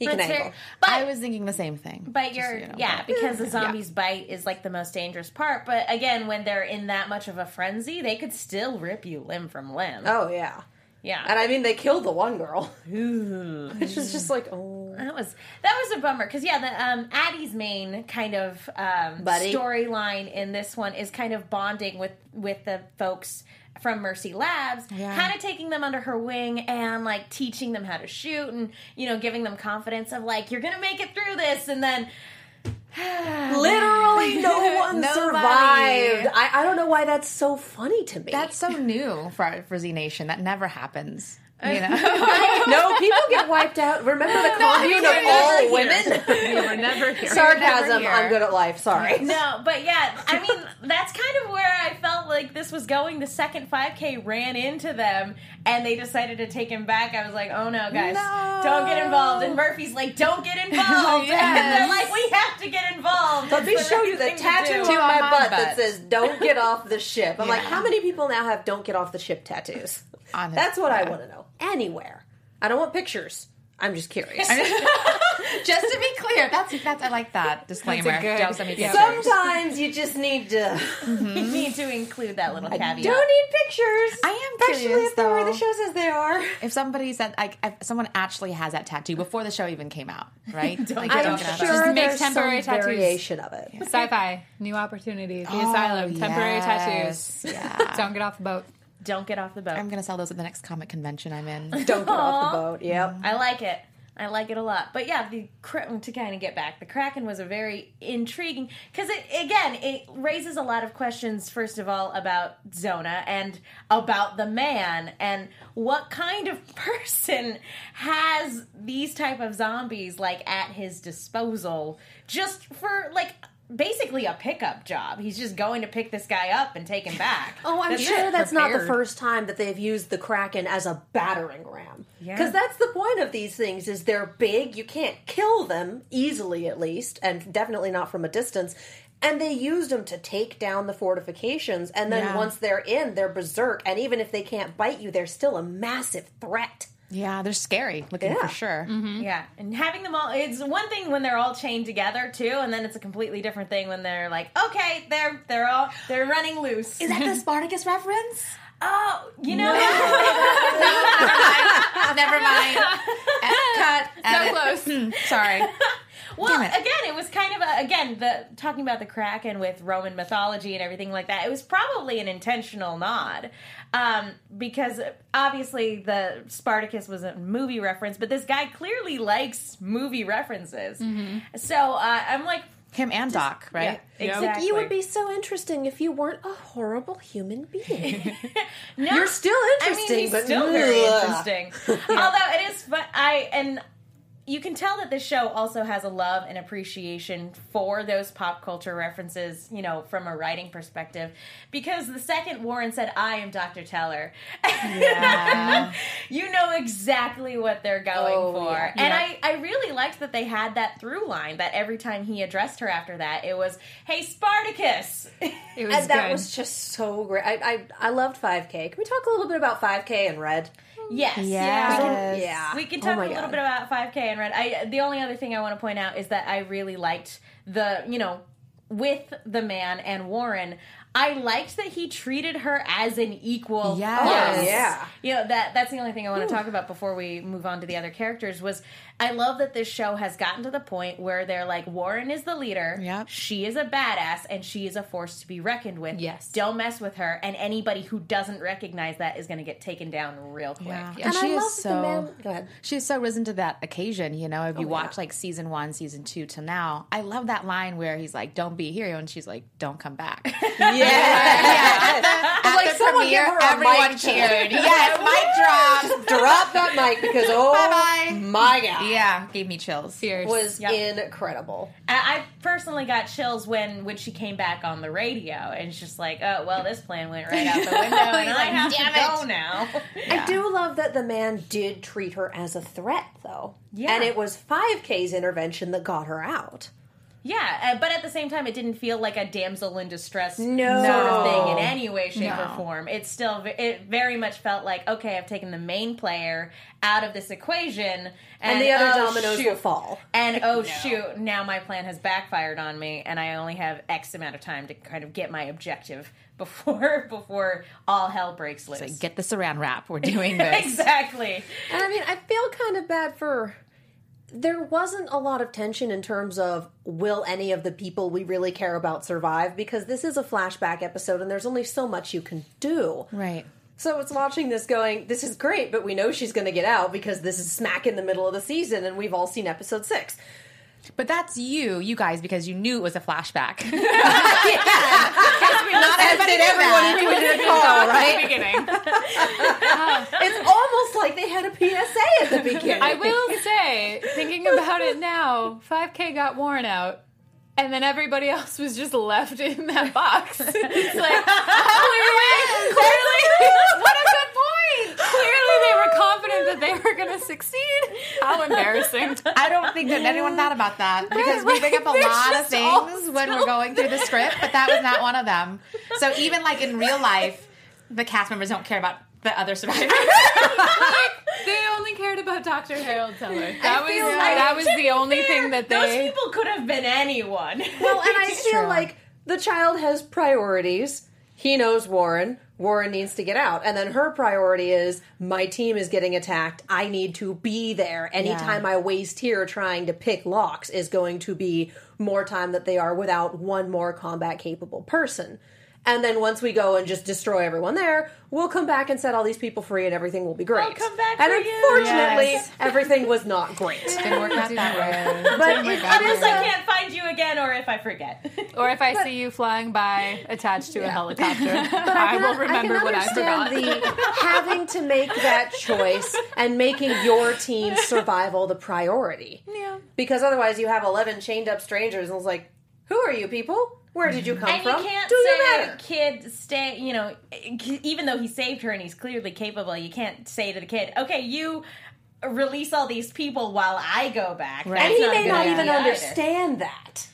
He can ter- angle. but I was thinking the same thing. But Just, you're you know, yeah, but- because the zombies bite is like the most dangerous part. But again, when they're in that much of a frenzy, they could still rip you limb from limb. Oh yeah, yeah, and I mean they killed the one girl, <laughs> which was just like oh. that was that was a bummer because yeah, the um, Addie's main kind of um, storyline in this one is kind of bonding with with the folks from Mercy Labs, Yeah. kind of taking them under her wing and like teaching them how to shoot and you know giving them confidence of like you're gonna make it through this, and then <sighs> Literally, <laughs> no one survived. I, I don't know why that's so funny to me. That's so new for for Z Nation. That never happens. You <laughs> know, no people get wiped out. Remember the commune of all women. We were never here. <laughs> Sarcasm. here. I'm good at life. Sorry. No, but yeah, I <laughs> mean, that's kind of where I felt like this was going. The second 5K ran into them and they decided to take him back. I was like, oh no, guys, No. don't get involved. And Murphy's like, don't get involved. Yes. And they're like, we have to get involved. Let me show you the tattoo on my, butt, butt. that says "Don't get off the ship." I'm like, how many people now have "Don't get off the ship" tattoos? Honest- That's what I want to know. Anywhere. I don't want pictures. I'm just curious. <laughs> <laughs> just to be clear, that's that's I like that disclaimer. good- Don't send me pictures. Sometimes you just need to. You mm-hmm. <laughs> need to include that little caveat. Don't need pictures. I am especially curious, if they're where the though. show says they are. If somebody said like if someone actually has that tattoo before the show even came out, right? like, I'm don't get off- sure Just make temporary some tattoos. variation of it. Sci-fi, new opportunities, the oh, asylum, temporary yes. tattoos. Yeah. Don't get off the boat. Don't get off the boat. I'm gonna sell those at the next comic convention I'm in. <laughs> Don't get off the boat. Yep. Mm-hmm. I like it. I like it a lot. But yeah, the to kind of get back, the Kraken was a very intriguing because it again it raises a lot of questions. First of all, about Zona and about the man and what kind of <laughs> person has these type of zombies like at his disposal just for like basically a pickup job. He's just going to pick this guy up and take him back. Oh, I'm That's sure it. that's not the first time that they've used the Kraken as a battering ram. Yeah. Because that's the point of these things is they're big, you can't kill them easily at least, and definitely not from a distance. And they used them to take down the fortifications, and then Yeah. once they're in, they're berserk. And even if they can't bite you, they're still a massive threat. Yeah, they're scary looking Yeah. for sure. Mm-hmm. Yeah, and having them all, it's one thing when they're all chained together too, and then it's a completely different thing when they're like, okay, they're they're all they're running loose. Is that the <laughs> Spartacus reference? oh, you know, <laughs> Never mind. Cut. Edit. close. Hmm, sorry. well, it. again, it was kind of a again the talking about the Kraken with Roman mythology and everything like that. It was probably an intentional nod. Um, because obviously the Spartacus was a movie reference, but this guy clearly likes movie references. So uh, I'm like, Him and Doc, right? yeah, Yep. exactly. You would be so interesting if you weren't a horrible human being. <laughs> No, You're still interesting, I interesting, mean, he's but still very Ugh. interesting. <laughs> Although it is fun, I and you can tell that this show also has a love and appreciation for those pop culture references, you know, from a writing perspective. Because the second Warren said, "I am Dr. Teller," Yeah. <laughs> you know exactly what they're going Oh, for. yeah. And I, I really liked that they had that through line. That every time he addressed her after that, it was, "Hey, Spartacus." It <laughs> was and that was just so great. I, I I loved 5K. Can we talk a little bit about 5K and Red? Yes, Yes. Yeah. We can Oh talk my a little God. bit about 5K and Red. I the only other thing I want to point out is that I really liked the you know with the man and Warren. I liked that he treated her as an equal. Yes. plus. Oh, yeah. You know that that's the only thing I want to talk about before we move on to the other characters. Was I love that this show has gotten to the point where they're like Warren is the leader. Yep. She is a badass and she is a force to be reckoned with. Yes. Don't mess with her. And anybody who doesn't recognize that is going to get taken down real quick. Yeah. And she I is love so the man. Go ahead. she's so risen to that occasion. You know, if you Oh, watch yeah. like season one, season two till now, I love that line where he's like, "Don't be a hero," and she's like, "Don't come back." <laughs> <laughs> At like, the someone give premiere, everyone cheered. <laughs> yes, mic drop. Drop that mic because oh Bye-bye. my god, Yeah, gave me chills. Fierce. was Yep. incredible. I I personally got chills when when she came back on the radio, and it's just like, oh well, this plan went right out the window, <laughs> and I have to "Damn go it." now. I do love that the man did treat her as a threat, though. Yeah. and it was 5K's intervention that got her out. Yeah, uh, but at the same time, it didn't feel like a damsel in distress No. sort of thing in any way, shape, No. or form. It still, it very much felt like, okay, I've taken the main player out of this equation, and, And the other oh, dominoes shoot. will fall. And <laughs> oh shoot, now my plan has backfired on me, and I only have X amount of time to kind of get my objective <laughs> before before all hell breaks loose. Like, get the saran wrap. We're doing this. <laughs> exactly. And I mean, I feel kind of bad for. There wasn't a lot of tension in terms of will any of the people we really care about survive because this is a flashback episode and there's only so much you can do. Right. So it's watching this going, this is great, but we know she's going to get out because this is smack in the middle of the season and we've all seen episode six. But that's you, you guys, because you knew it was a flashback. <laughs> As did everyone in your car, right? beginning. <laughs> It's almost like they had a PSA at the beginning. I will say, thinking about it now, 5K got worn out. And then everybody else was just left in that box. <laughs> It's like, oh, clearly, clearly, what a good point. Clearly, they were confident that they were going to succeed. How embarrassing. I don't think that anyone thought about that <laughs> because we bring up a lot of things when we're going through the script, but that was not one of them. So even like in real life, the cast members don't care about the other survivors. <laughs> They <laughs> only cared about Dr. Harold Teller. That was like- that was the only thing that they Those they. people could have been anyone. Well, and I feel true. like the child has priorities. He knows Warren. Warren needs to get out. And then her priority is my team is getting attacked. I need to be there. Anytime I waste here trying to pick locks is going to be more time that they are without one more combat capable person. And then once we go and just destroy everyone there, we'll come back and set all these people free and everything will be great. I'll come back and for you. unfortunately, Yes. <laughs> everything was not great. Didn't work out that way. But it, it Unless is I a, can't find you again, or if I forget. <laughs> Or if I see you flying by attached to a helicopter, <laughs> but I, can- will remember can what I forgot. understand the having to make that choice and making your team's survival the priority. Yeah. Because otherwise, you have eleven chained up strangers, and it's like, who are you people? Where did you come and you from? can't Do you say, matter? kid, stay, you know, even though he saved her and he's clearly capable, you can't say to the kid, okay, you release all these people while I go back. Right. And he a may not idea even either. understand that.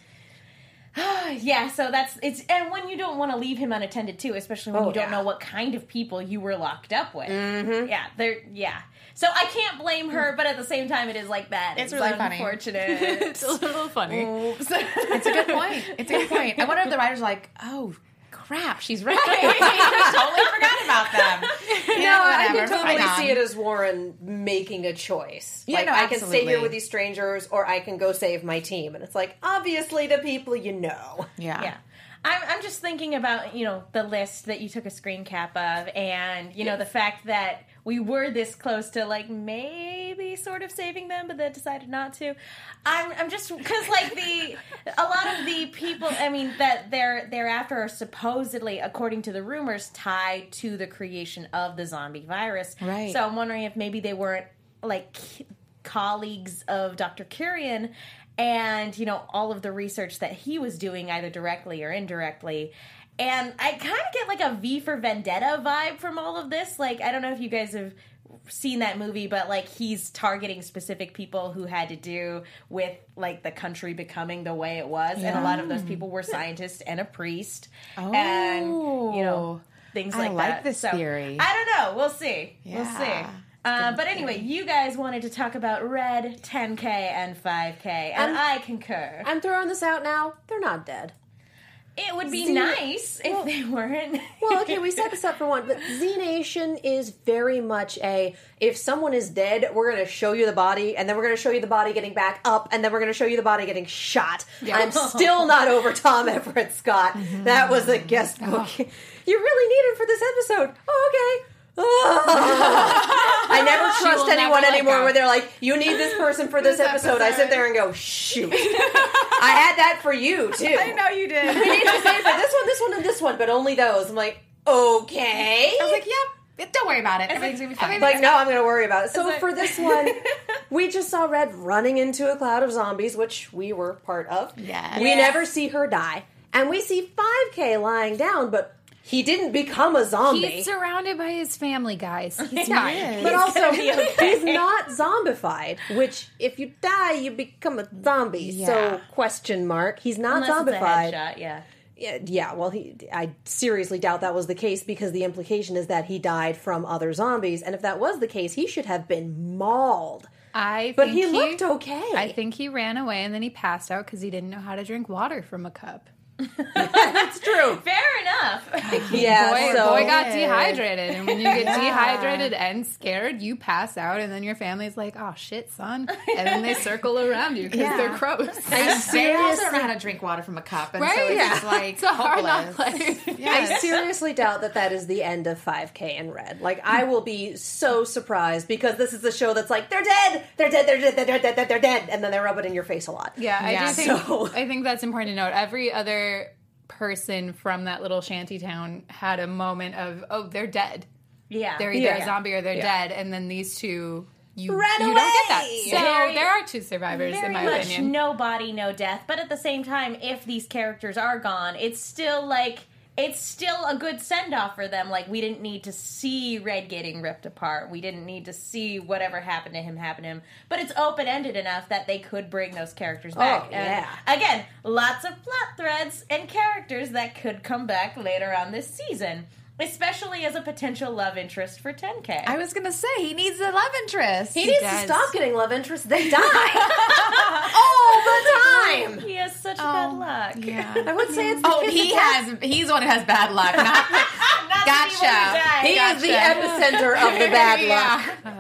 <sighs> Yeah, so that's it's and when you don't want to leave him unattended too, especially when Oh, you don't yeah. know what kind of people you were locked up with. Mm-hmm. Yeah, they're yeah. So I can't blame her, but at the same time, it is like that. It's really funny. unfortunate. <laughs> it's a little funny. Oops. It's a good point. It's a good point. I wonder if the writers like, oh crap, she's right. I <laughs> totally forgot about them. You No, know, I can totally right on. see it as Warren making a choice. Yeah, like no, I can stay here with these strangers, or I can go save my team. And it's like, obviously, the people you know. Yeah. Yeah. I'm, I'm just thinking about, you know, the list that you took a screen cap of and, you know, the fact that we were this close to, like, maybe sort of saving them, but then decided not to. I'm, I'm just, because, like, the, a lot of the people, I mean, that they're, they're after are supposedly, according to the rumors, tied to the creation of the zombie virus. Right. So I'm wondering if maybe they weren't, like, colleagues of Dr. Kurian and you know all of the research that he was doing either directly or indirectly. And I kind of get like a V for Vendetta vibe from all of this. Like I don't know if you guys have seen that movie but like he's targeting specific people who had to do with like the country becoming the way it was. And a lot of those people were scientists and a priest. And you know oh. things Oh. I like, like that. this So, theory. I don't know. We'll see. We'll see Uh, but anyway, you guys wanted to talk about Red, 10K, and 5K, and Um, I concur. I'm throwing this out now. They're not dead. It would be Z- nice if well- they weren't. Well, okay, we set <laughs> this up for one, but Z Nation is very much a if someone is dead, we're going to show you the body, and then we're going to show you the body getting back up, and then we're going to show you the body getting shot. I'm still <laughs> not over Tom Everett Scott. Mm-hmm. That was a guest Oh. <laughs> You really need him for this episode. Oh, okay. I never trust anyone never anymore go. where they're like, you need this person for this, episode. I sit there and go, shoot. <laughs> I had that for you, too. I know you did. We need to say for this one, this one, and this one, but only those. I'm like, okay. I was like, yep. Don't worry about it. Everything's gonna be fine. Like, no, I'm going to worry about it. So like- for this one, <laughs> we just saw Red running into a cloud of zombies, which we were part of. Yeah. We Yeah. never see her die. And we see 5K lying down, but he didn't become a zombie. He's surrounded by his family, guys. <laughs> He's Yeah, fine. he is. but also, be okay. he's not zombified, which if you die, you become a zombie. So, question mark. He's not Unless it's a zombified. headshot, yeah. Yeah, yeah, well, he. I seriously doubt that was the case because the implication is that he died from other zombies, and if that was the case, he should have been mauled. I But think he looked okay. I think he ran away and then he passed out because he didn't know how to drink water from a cup. That's true. Fair enough. <laughs> Yeah, boy, so boy got dehydrated, and when you get <laughs> dehydrated and scared, you pass out, and then your family's like, "Oh shit, son," <laughs> and then they circle around you because Yeah. they're crows. they also seriously- don't know how to drink water from a cup, and so Right? it's Yeah. just like It's a hard knock hopeless. life. I seriously doubt that that is the end of 5K in Red. Like, I will be so surprised because this is a show that's like, they're dead, they're dead, they're dead, they're dead, they're dead, they're dead, and then they rub it in your face a lot. Yeah, I Yeah. do think So- I think that's important to note. Every other person from that little shanty town had a moment of, "Oh, they're dead. yeah. They're either Yeah. a zombie or they're Yeah. dead," and then these two. You, you don't get that. So Very- there are two survivors, Very in my much opinion. no body, no death. But at the same time, if these characters are gone, it's still like it's still a good send off for them. Like we didn't need to see Red getting ripped apart. We didn't need to see whatever happened to him happen to him. But it's open ended enough that they could bring those characters oh, back. Oh, And yeah. again, lots of plot threads and characters that could come back later on this season. Especially as a potential love interest for 10K. I was gonna say he needs a love interest. He needs to stop getting love interest. They die <laughs> all the time. he has such bad oh, luck. Yeah. I would say it's the Oh, he attack. has. He's the one who has bad luck. Not, <laughs> Not the people who Gotcha. He is the epicenter of the <laughs> bad luck. Well,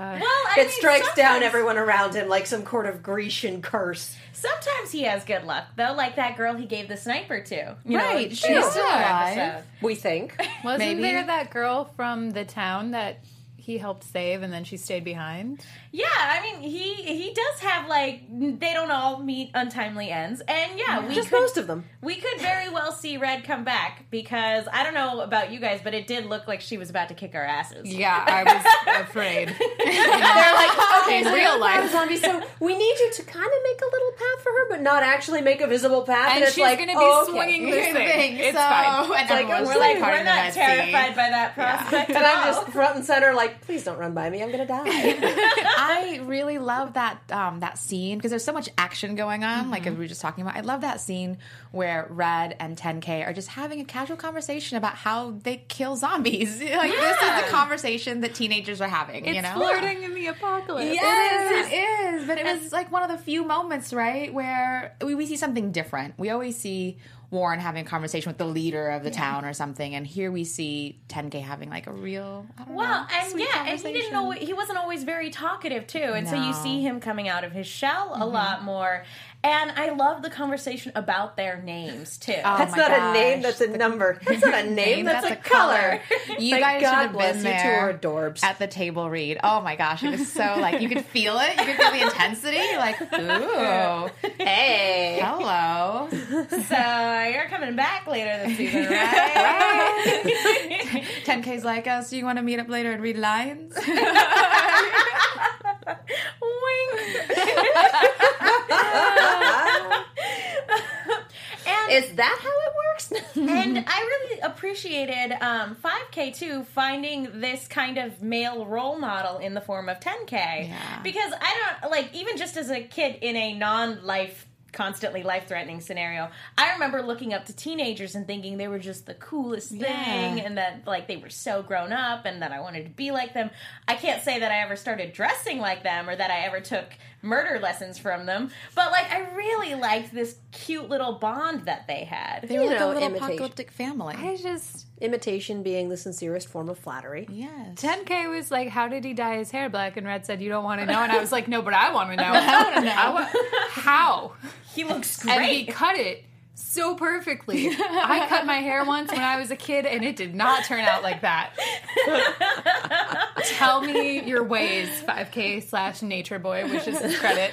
I It mean, strikes down everyone around him like some sort of Grecian curse. Sometimes he has good luck, though, like that girl he gave the sniper to. You Right, know, she's still alive. episode. We think. Wasn't Maybe. there that girl from the town that he helped save and then she stayed behind? Yeah, I mean, he he does have like they don't all meet untimely ends, and yeah, we Just could, most of them. We could very well see Red come back because I don't know about you guys, but it did look like she was about to kick our asses. Yeah, I was <laughs> afraid. They're like, <laughs> okay, In so real life. zombie, so we need you to kind of make a little path for her, but not actually make a visible path. And it's she's like, gonna be oh, okay. swinging <laughs> this thing. Thing, It's so, fine. And like, we're Like we're not Red Sea. terrified by that prospect And at I'm just front and center, like, please don't run by me. I'm gonna die. <laughs> I really love that um, that scene because there's so much action going on. Like Mm-hmm. we were just talking about, I love that scene where Red and 10K are just having a casual conversation about how they kill zombies. <laughs> like this is the conversation that teenagers are having. you know, flirting in the apocalypse. Yes, it is. But it was like one of the few moments, right, where we, we see something different. We always see Warren having a conversation with the leader of the town or something, and here we see 10K having like a real, Well, know, and yeah, and he didn't know he wasn't always very talkative too, and so you Mm-hmm. see him coming out of his shell a lot more. And I love the conversation about their names too. Oh That's my not a name. That's a number. That's not a <laughs> name. that's, a, color. <laughs> You Thank guys God should have bless been you two there are adorbs. at the table read. Oh my gosh, it was so like you could feel it. You could feel the intensity. You're like, ooh, <laughs> Hey. hello. so you're coming back later this season, right? 10K's like, us. so you want to meet up later and read lines? Wink. <laughs> and Is that how it works? <laughs> and I really appreciated um, 5K too, finding this kind of male role model in the form of 10K. Yeah. Because I don't like even just as a kid in a non-life constantly life threatening scenario. I remember looking up to teenagers and thinking they were just the coolest thing Yeah. and that like they were so grown up and that I wanted to be like them. I can't say that I ever started dressing like them or that I ever took murder lessons from them, but like I really liked this cute little bond that they had. They were You like know, a little imitation. apocalyptic family. I just Imitation being the sincerest form of flattery. yes. 10K was like, how did he dye his hair black? And Red said, you don't want to know. And I was <laughs> like, no, but I want to know. <laughs> I want to know. how? He looks great. And he cut it so perfectly. <laughs> I cut my hair once when I was a kid, and it did not turn out like that. <laughs> Tell me your ways, 5K slash Nature Boy, which is his credit.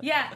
Yeah.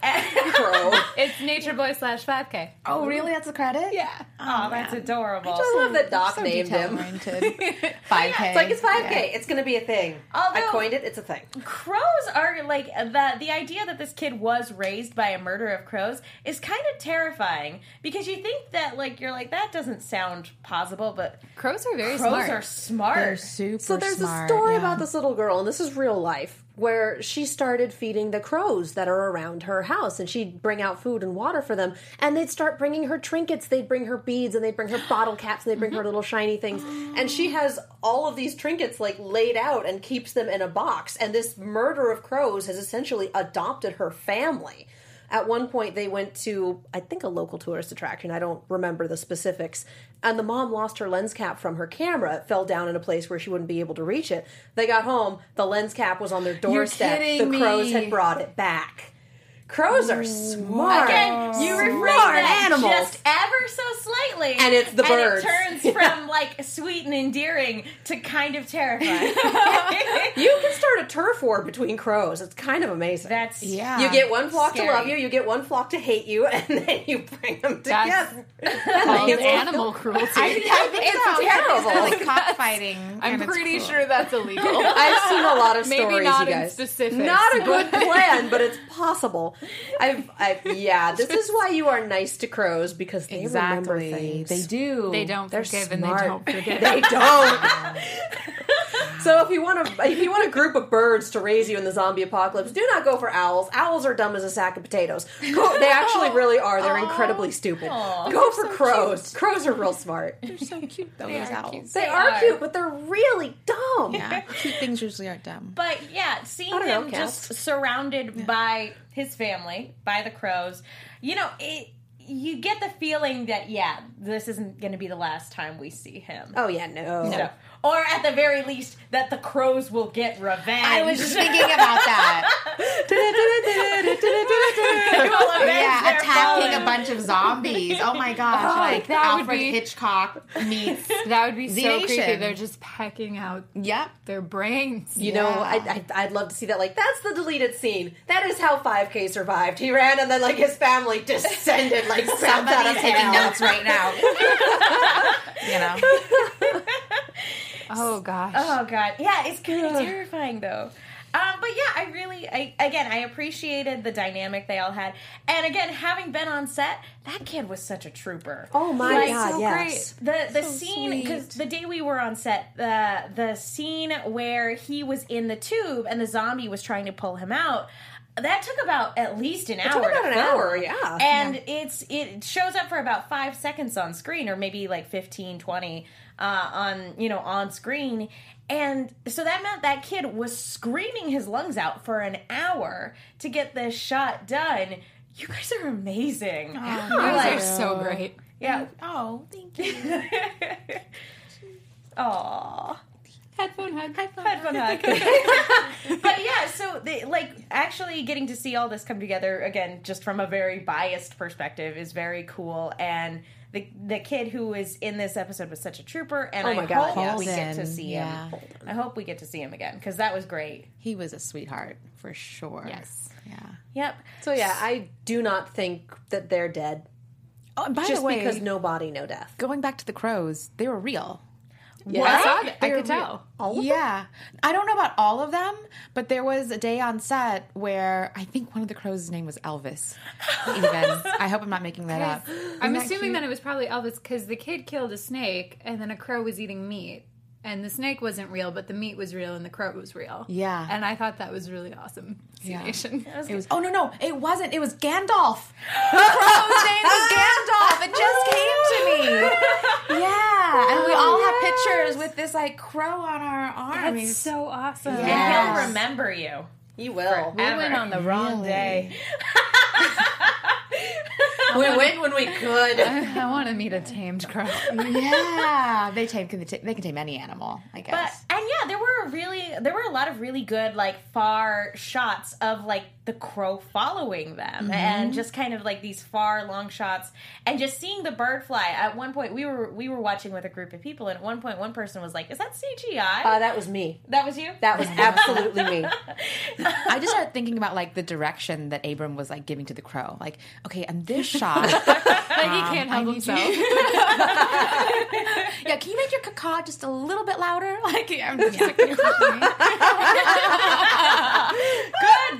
Crow. <laughs> It's Nature Boy slash 5K. Oh, really? That's a credit? Yeah. oh, oh that's adorable. I just love that Doc named him. <laughs> Five K. It's like it's 5K. It's going to be a thing. I Although- coined it. It's a thing. crows are like the the idea that this kid was raised by a murder of crows is kind of terrifying because you think that like you're like that doesn't sound possible, but Crows are very crows smart. are smart. They're super So there's smart, a story yeah. about this little girl, and this is real life, where she started feeding the crows that are around her house, and she'd bring out food and water for them, and they'd start bringing her trinkets. They'd bring her beads, and they'd bring her bottle caps, and they'd bring her little shiny things, and she has all of these trinkets like laid out and keeps them in a box. And this murder of crows has essentially adopted her family. At one point, they went to, I think, a local tourist attraction. I don't remember the specifics. And the mom lost her lens cap from her camera. It fell down in a place where she wouldn't be able to reach it. They got home, the lens cap was on their doorstep. the crows me. had brought it back. Crows are smart. Again, you reframe smart that animals. just ever so slightly, And it's the birds. it turns <laughs> from like sweet and endearing to kind of terrifying. <laughs> you can start a turf war between crows. It's kind of amazing. That's Yeah. you get one flock Scary. to love you, you get one flock to hate you, <laughs> and then you bring them together. called animal cruelty. I think, I think It's so. terrible. It's like cockfighting. I'm pretty cool. sure that's illegal. I've seen a lot of Maybe stories, not you in guys. specifics, Not a good plan, but it's possible. <laughs> I've, I've, yeah, this is why you are nice to crows because they remember Exactly. things. They do. They don't They're forgive smart. and they don't forget. <laughs> They don't. <laughs> so if you want to, if you want a group of birds to raise you in the zombie apocalypse, do not go for owls. Owls are dumb as a sack of potatoes. Go, they actually really are. They're incredibly stupid. go for crows. Crows are real smart. They're so cute though. Those owls. They, They are, are. cute, but they're really dumb. Yeah, cute things usually aren't dumb. But yeah, seeing I don't know, him just surrounded by his family, by the crows, you know, it you get the feeling that yeah, this isn't going to be the last time we see him. Oh yeah, no. So- or at the very least, that the crows will get revenge. I was just thinking about that. <laughs> They will avenge yeah, attacking fallen. a bunch of zombies. Oh my gosh! Oh, like that would Alfred be- Hitchcock meets. <laughs> That would be Z so Nation. creepy. They're just pecking out Yep. their brains. You know, I, I, I'd love to see that. Like, that's the deleted scene. That is how 5K survived. He ran, and then like his family <laughs> descended like steps out of Somebody's taking hell. notes right now. you know. Oh gosh. Oh god, yeah, it's kind of terrifying though. Um, but yeah, I really, I again, I appreciated the dynamic they all had, and again, having been on set, that kid was such a trooper. Oh my Like, god, so yes. The the scene because the day we were on set, the the scene where he was in the tube and the zombie was trying to pull him out. That took about at least an hour. took about to an film. hour, yeah. And it's it shows up for about five seconds on screen, or maybe like 15, 20 uh, on you know on screen. And so that meant that kid was screaming his lungs out for an hour to get this shot done. You guys are amazing. You You're guys like- are so great. yeah. Oh, thank you. <laughs> Aww. Headphone hug. Headphone hug. <laughs> <laughs> but yeah, so they, like actually getting to see all this come together again, just from a very biased perspective, is very cool. And the the kid who was in this episode was such a trooper, and Oh I God, hope yes. we get to Holden, see yeah. him. I hope we get to see him again because that was great. He was a sweetheart for sure. Yes. Yeah. Yep. So yeah, I do not think that they're dead. Oh, by just the way, because no body, no death. going back to the crows, they were real. Yeah. I saw that. I They're could real. tell. yeah. I don't know about all of them, but there was a day on set where I think one of the crows' name was Elvis. <laughs> Even. I hope I'm not making that up. I'm that assuming cute? that it was probably Elvis because the kid killed a snake and then a crow was eating meat. And the snake wasn't real, but the meat was real and the crow was real. Yeah. and I thought that was really awesome. Yeah. It was. Oh no, no, it wasn't. It was Gandalf. <laughs> The crow's name was Gandalf. It just came to me. <laughs> Yeah, and we oh, all have pictures with this like crow on our arm. That's so awesome. And he'll remember you. You will. We went on the wrong day. <laughs> We went when we could. I want to meet a tamed crow. yeah, they tame. They they can tame any animal, I But guess. and yeah, there were really there were a lot of really good like far shots of like the crow following them and just kind of like these far long shots and just seeing the bird fly. At one point we were we were watching with a group of people and at one point one person was like, "Is that CGI?" Uh, that was me. that was you? That was absolutely me. <laughs> I just started thinking about like the direction that Abram was like giving to the crow. Like, okay, and this shot. <laughs> Like he can't help um, himself. <laughs> yeah, can you make your caca just a little bit louder? <laughs> Like, I'm just like, Good.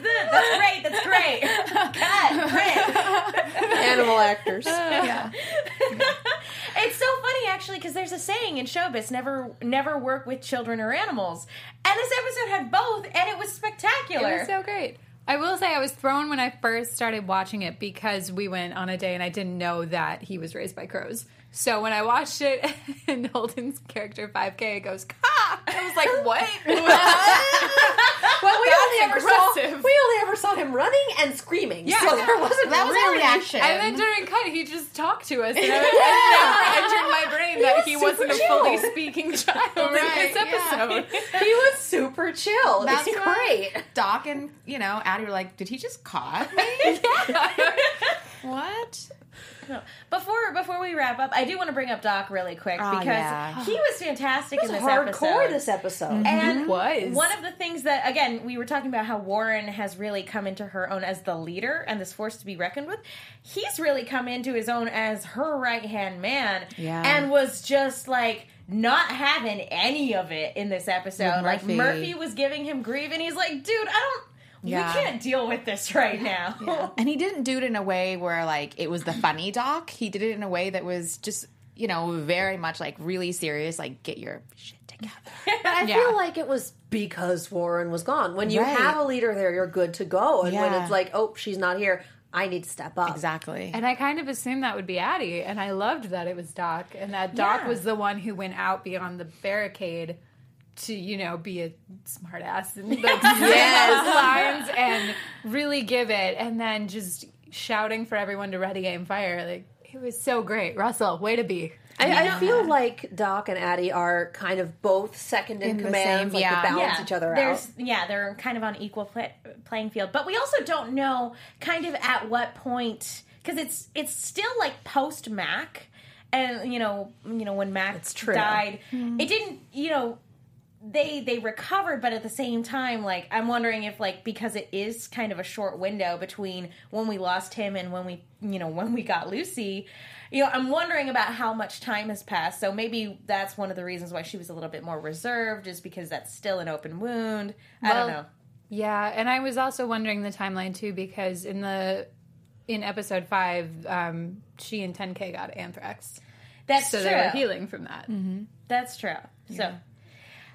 good. That's great. That's great. Cut. Great. Animal actors. yeah. It's so funny actually because there's a saying in showbiz: never, never work with children or animals. And this episode had both, and it was spectacular. It was so great. I will say I was thrown when I first started watching it because we went on a day and I didn't know that he was raised by crows. So when I watched it <laughs> and Holden's character 5K goes, Ka! I was like, what? <laughs> Well, <laughs> we only ever saw aggressive. we only ever saw him running and screaming. Yeah. so there wasn't That was our really reaction. and then during cut, he just talked to us. And I, it never <laughs> entered my brain that he wasn't a fully speaking child in Right, this episode. <laughs> He was super chill. That's It's great. Doc and you know Addie were like, "Did he just caught me? <laughs> what?" Before before we wrap up, I do want to bring up Doc really quick Oh, because yeah. he was fantastic It was in this hardcore episode. this episode. and was. one of the things that again we were talking about how Warren has really come into her own as the leader and this force to be reckoned with. He's really come into his own as her right hand man, Yeah. and was just like not having any of it in this episode. With Like Murphy. Murphy was giving him grief, and he's like, "Dude, I don't." Yeah. We can't deal with this right now. <laughs> And he didn't do it in a way where like it was the funny Doc. He did it in a way that was just you know very much like really serious. Like, get your shit together. <laughs> I Yeah. feel like it was because Warren was gone. When you Right. have a leader there, you're good to go. And when it's like, oh, she's not here, I need to step up. Exactly. And I kind of assumed that would be Addie, and I loved that it was Doc, and that Doc Yeah. was the one who went out beyond the barricade to, you know, be a smartass and <laughs> like say those lines and really give it, and then just shouting for everyone to ready, aim, fire. Like it was so great, Russell. Way to be. I, I feel like Doc and Addie are kind of both second in, In the command, same- like yeah. they balance each other out. Yeah, they're kind of on equal pla playing field, but we also don't know kind of at what point because it's it's still like post Mac, and you know you know when Mac true. died, hmm. it didn't you know they they recovered but at the same time like i'm wondering if like because it is kind of a short window between when we lost him and when we you know <laughs> when we got lucy you know i'm wondering about how much time has passed. So maybe that's one of the reasons why she was a little bit more reserved is because that's still an open wound. I don't know. Yeah, and I was also wondering the timeline too because in the in episode five, um, she and 10K got anthrax, that's so true they were healing from that. that's true. So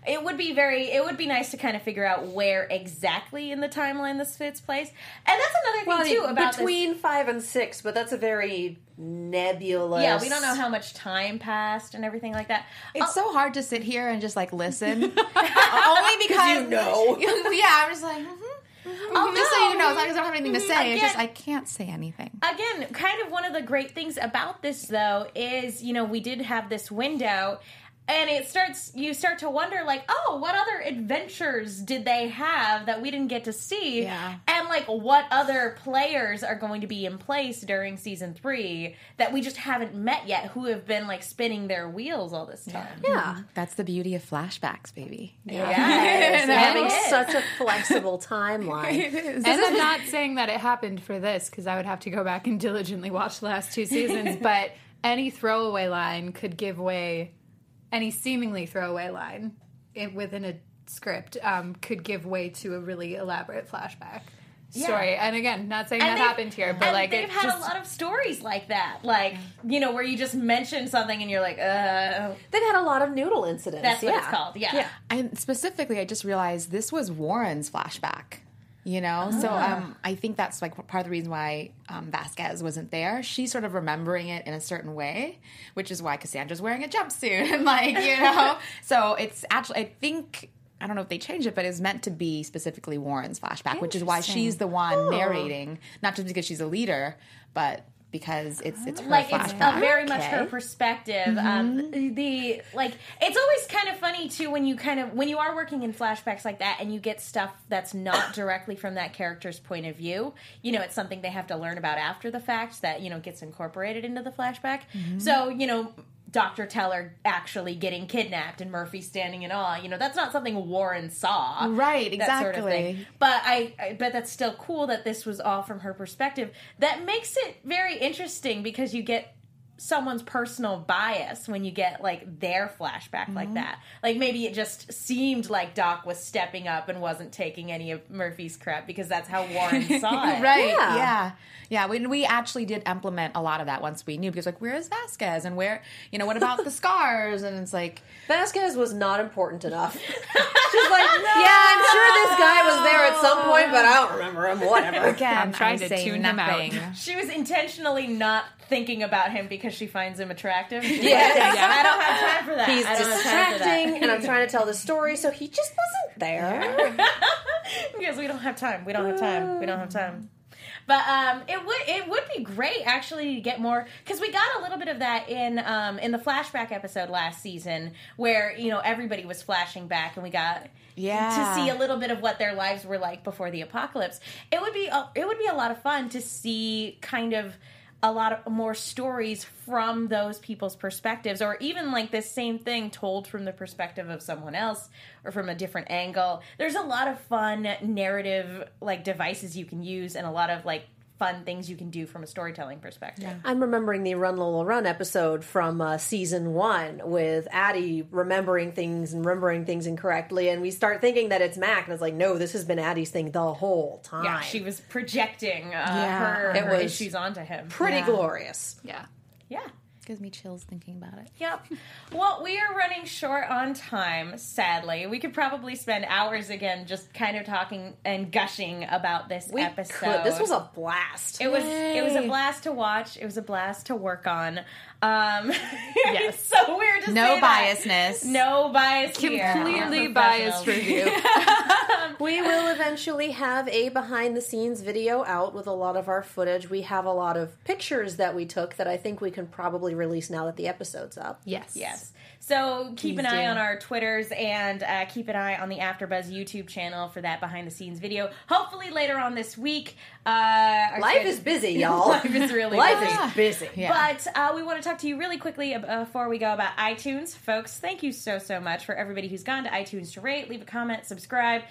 it would be very it would be nice to kind of figure out where exactly in the timeline this fits place and that's another thing well, too about this- between five and six, but that's a very nebulous. Yeah, we don't know how much time passed and everything like that. It's uh, so hard to sit here and just like listen, <laughs> uh, only <laughs> because you know. <laughs> yeah, I'm just like, mm-hmm, mm-hmm. Oh, just so you know, as long as I don't have anything to say, it's just I can't say anything. Again, kind of one of the great things about this though is, you know, we did have this window and it starts you start to wonder like, oh, what other adventures did they have that we didn't get to see? Yeah. And like what other players are going to be in place during season 3 that we just haven't met yet who have been like spinning their wheels all this time. Yeah. Mm-hmm. That's the beauty of flashbacks, baby. yeah, <laughs> Yes, Having it is. such a <laughs> flexible timeline. <laughs> And I'm not saying that it happened for this because I would have to go back and diligently watch the last two seasons, but any throwaway line could give way, any seemingly throwaway line in, within a script um, could give way to a really elaborate flashback. story. And again, not saying And that happened here, but and like they've it had just, a lot of stories like that, like you know, where you just mention something and you're like, uh, They've had a lot of noodle incidents. that's what yeah. it's called. Yeah. Yeah. And specifically, I just realized this was Warren's flashback. You know, so um, I think that's like part of the reason why um, Vasquez wasn't there. She's sort of remembering it in a certain way, which is why Cassandra's wearing a jumpsuit and <laughs> like you know. <laughs> so it's actually, I think. I don't know if they changed it, but it's meant to be specifically Warren's flashback, which is why she's the one narrating, not just because she's a leader, but because it's it's her like flashback. it's uh, very much her perspective. Um, the like, it's always kind of funny too when you kind of when you are working in flashbacks like that and you get stuff that's not directly from that character's point of view. You know, it's something they have to learn about after the fact that you know gets incorporated into the flashback. So you know. Dr. Teller actually getting kidnapped and Murphy standing in awe. You know, that's not something Warren saw. Right, That sort of exactly. But I, I bet that's still cool that this was all from her perspective. That makes it very interesting because you get someone's personal bias when you get like their flashback Mm-hmm. like that. Like maybe it just seemed like Doc was stepping up and wasn't taking any of Murphy's crap because that's how Warren <laughs> saw it. right Yeah. yeah yeah, when we actually did implement a lot of that once we knew because like where is vasquez and where you know what about the <laughs> scars and it's like Vasquez was not important enough. <laughs> She's like, yeah, I'm sure this guy was there at some point, but I don't remember him. Whatever. again I'm trying I to say tune him out. She was intentionally not thinking about him because she finds him attractive. <laughs> Yeah, I don't have time for that. He's I don't have time for that. distracting, and I'm trying to tell the story, so he just wasn't there. <laughs> because we don't have time. We don't have time. We don't have time. But um, it would it would be great actually to get more because we got a little bit of that in um, in the flashback episode last season where you know everybody was flashing back and we got Yeah. to see a little bit of what their lives were like before the apocalypse. It would be a, it would be a lot of fun to see kind of a lot of more stories from those people's perspectives or even like this same thing told from the perspective of someone else or from a different angle. There's a lot of fun narrative like devices you can use and a lot of like fun things you can do from a storytelling perspective I'm remembering the Run Lola Run episode from uh, season one with Addie remembering things and remembering things incorrectly, and we start thinking that it's Mac, and it's like, no, this has been Addie's thing the whole time. yeah she was projecting uh, Yeah. her, her issues onto him pretty Yeah. glorious. yeah. yeah gives me chills thinking about it Yep. Well, we are running short on time, sadly. We could probably spend hours again just kind of talking and gushing about this We episode. could. This was a blast. it was it was a blast to watch. It was a blast to work on. Um <laughs> Yes. so weird to no say that. biasness No bias. Completely We're biased professionals. review. <laughs> We will eventually have a behind the scenes video out with a lot of our footage. We have a lot of pictures that we took that I think we can probably release now that the episode's up. yes. Yes. So keep an eye do. on our Twitters and uh, keep an eye on the AfterBuzz YouTube channel for that behind the scenes video. Hopefully later on this week. Uh, Life schedule- is busy, <laughs> y'all. Life is really Life busy. is busy. Yeah. But uh, we want to talk to you really quickly uh, before we go about iTunes. Folks, thank you so, so much for everybody who's gone to iTunes to rate, leave a comment, subscribe.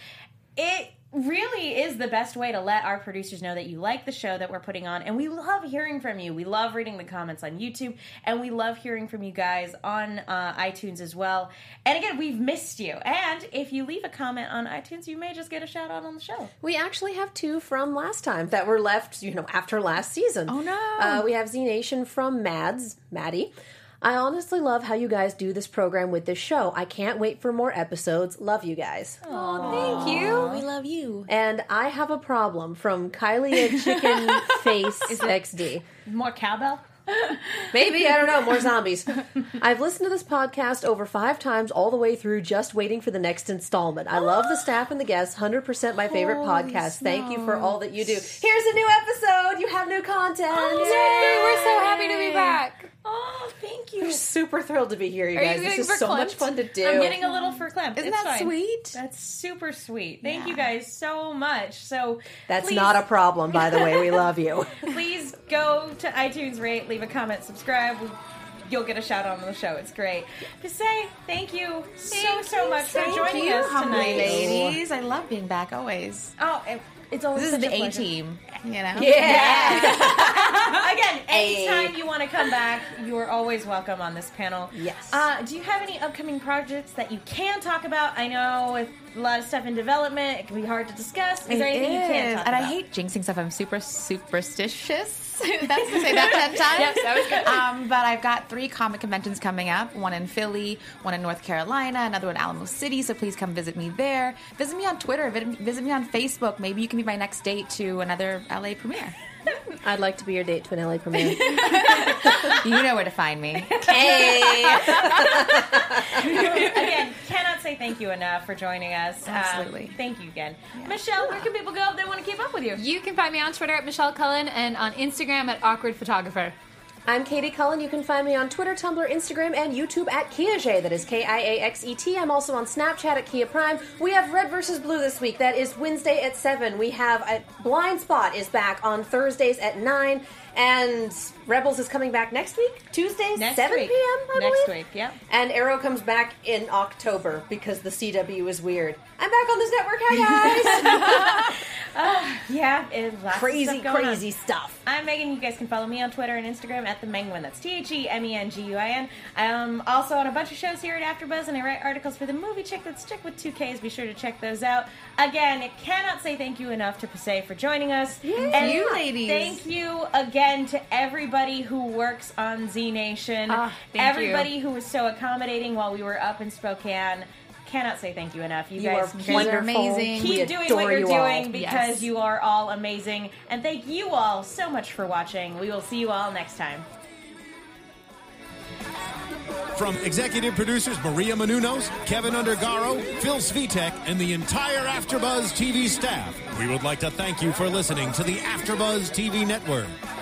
It really is the best way to let our producers know that you like the show that we're putting on. And we love hearing from you. We love reading the comments on YouTube, and we love hearing from you guys on uh, iTunes as well. And again, we've missed you. And if you leave a comment on iTunes, you may just get a shout out on the show. We actually have two from last time that were left, you know, after last season. Oh, no. Uh, we have Z Nation from Mads, Maddie. I honestly love how you guys do this program with this show. I can't wait for more episodes. Love you guys. Oh, thank you we love you And I have a problem from Kylie a Chicken <laughs> Face XD. More cowbell? <laughs> Maybe, I don't know, more zombies. <laughs> I've listened to this podcast over five times all the way through, just waiting for the next installment. I love the staff and the guests, 100% my favorite podcast. Thank you for all that you do. Here's a new episode. You have new content. Oh, Yay! We're so happy to be back. Oh, thank you. We're super thrilled to be here, you Are guys. getting this is so verklempt? much fun to do. I'm getting a little verklempt. isn't It's that fine. sweet That's super sweet. Thank Yeah. you guys so much. So That's please, not a problem, by the way. We <laughs> love you. please go to iTunes, rate, leave a comment, subscribe. You'll get a shout out on the show. It's great. To say thank you so so much for joining you, us tonight. ladies i love being back always Oh, and It's always This is the a A pleasure. team. You know. Yeah. <laughs> Again, anytime you want to come back, you are always welcome on this panel. Yes. Uh, do you have any upcoming projects that you can talk about? I know with a lot of stuff in development, it can be hard to discuss. Is there It anything you can is. talk about? and about? I hate jinxing stuff. I'm super superstitious. <laughs> That's to say that ten times. Yes, that was good. Um, but I've got three comic conventions coming up. One in Philly, one in North Carolina, another one in Alamo City. So please come visit me there. Visit me on Twitter. Visit, visit me on Facebook. Maybe you can be my next date to another LA premiere. I'd like to be your date to an LA premiere. <laughs> You know where to find me. hey. <laughs> Again, cannot say thank you enough for joining us. Um, Absolutely. thank you again. Michelle, where can people go if they want to keep up with you? You can find me on Twitter at Michelle Cullen and on Instagram at Awkward Photographer. I'm Katie Cullen. You can find me on Twitter, Tumblr, Instagram, and YouTube at Kiaxet. That is K I A X E T. I'm also on Snapchat at Kia Prime. We have Red versus Blue this week. That is Wednesday at 7. We have a Blind Spot is back on Thursdays at 9. And Rebels is coming back next week, Tuesday, Next 7 week. p.m. I Next believe. week, yeah. And Arrow comes back in October because the CW is weird. I'm back on this network. Hi, guys. <laughs> <laughs> Uh, yeah, it, lots of crazy, stuff going on. crazy stuff. I'm Megan. You guys can follow me on Twitter and Instagram at the Menguin. That's T H E M E N G U I N. I'm also on a bunch of shows here at AfterBuzz, and I write articles for the Movie Chick. That's Chick with two Ks. Be sure to check those out. Again, it cannot say thank you enough to Pisay for joining us. and you, ladies. Thank you again to everybody who works on Z Nation. Ah, thank everybody you. who was so accommodating while we were up in Spokane. Cannot say thank you enough. You, You guys are keep- wonderful. amazing. We keep doing what you're you doing all. because Yes. you are all amazing. And thank you all so much for watching. We will see you all next time. From executive producers Maria Menounos, Keven Undergaro, Phil Svitek, and the entire AfterBuzz TV staff, we would like to thank you for listening to the AfterBuzz TV network.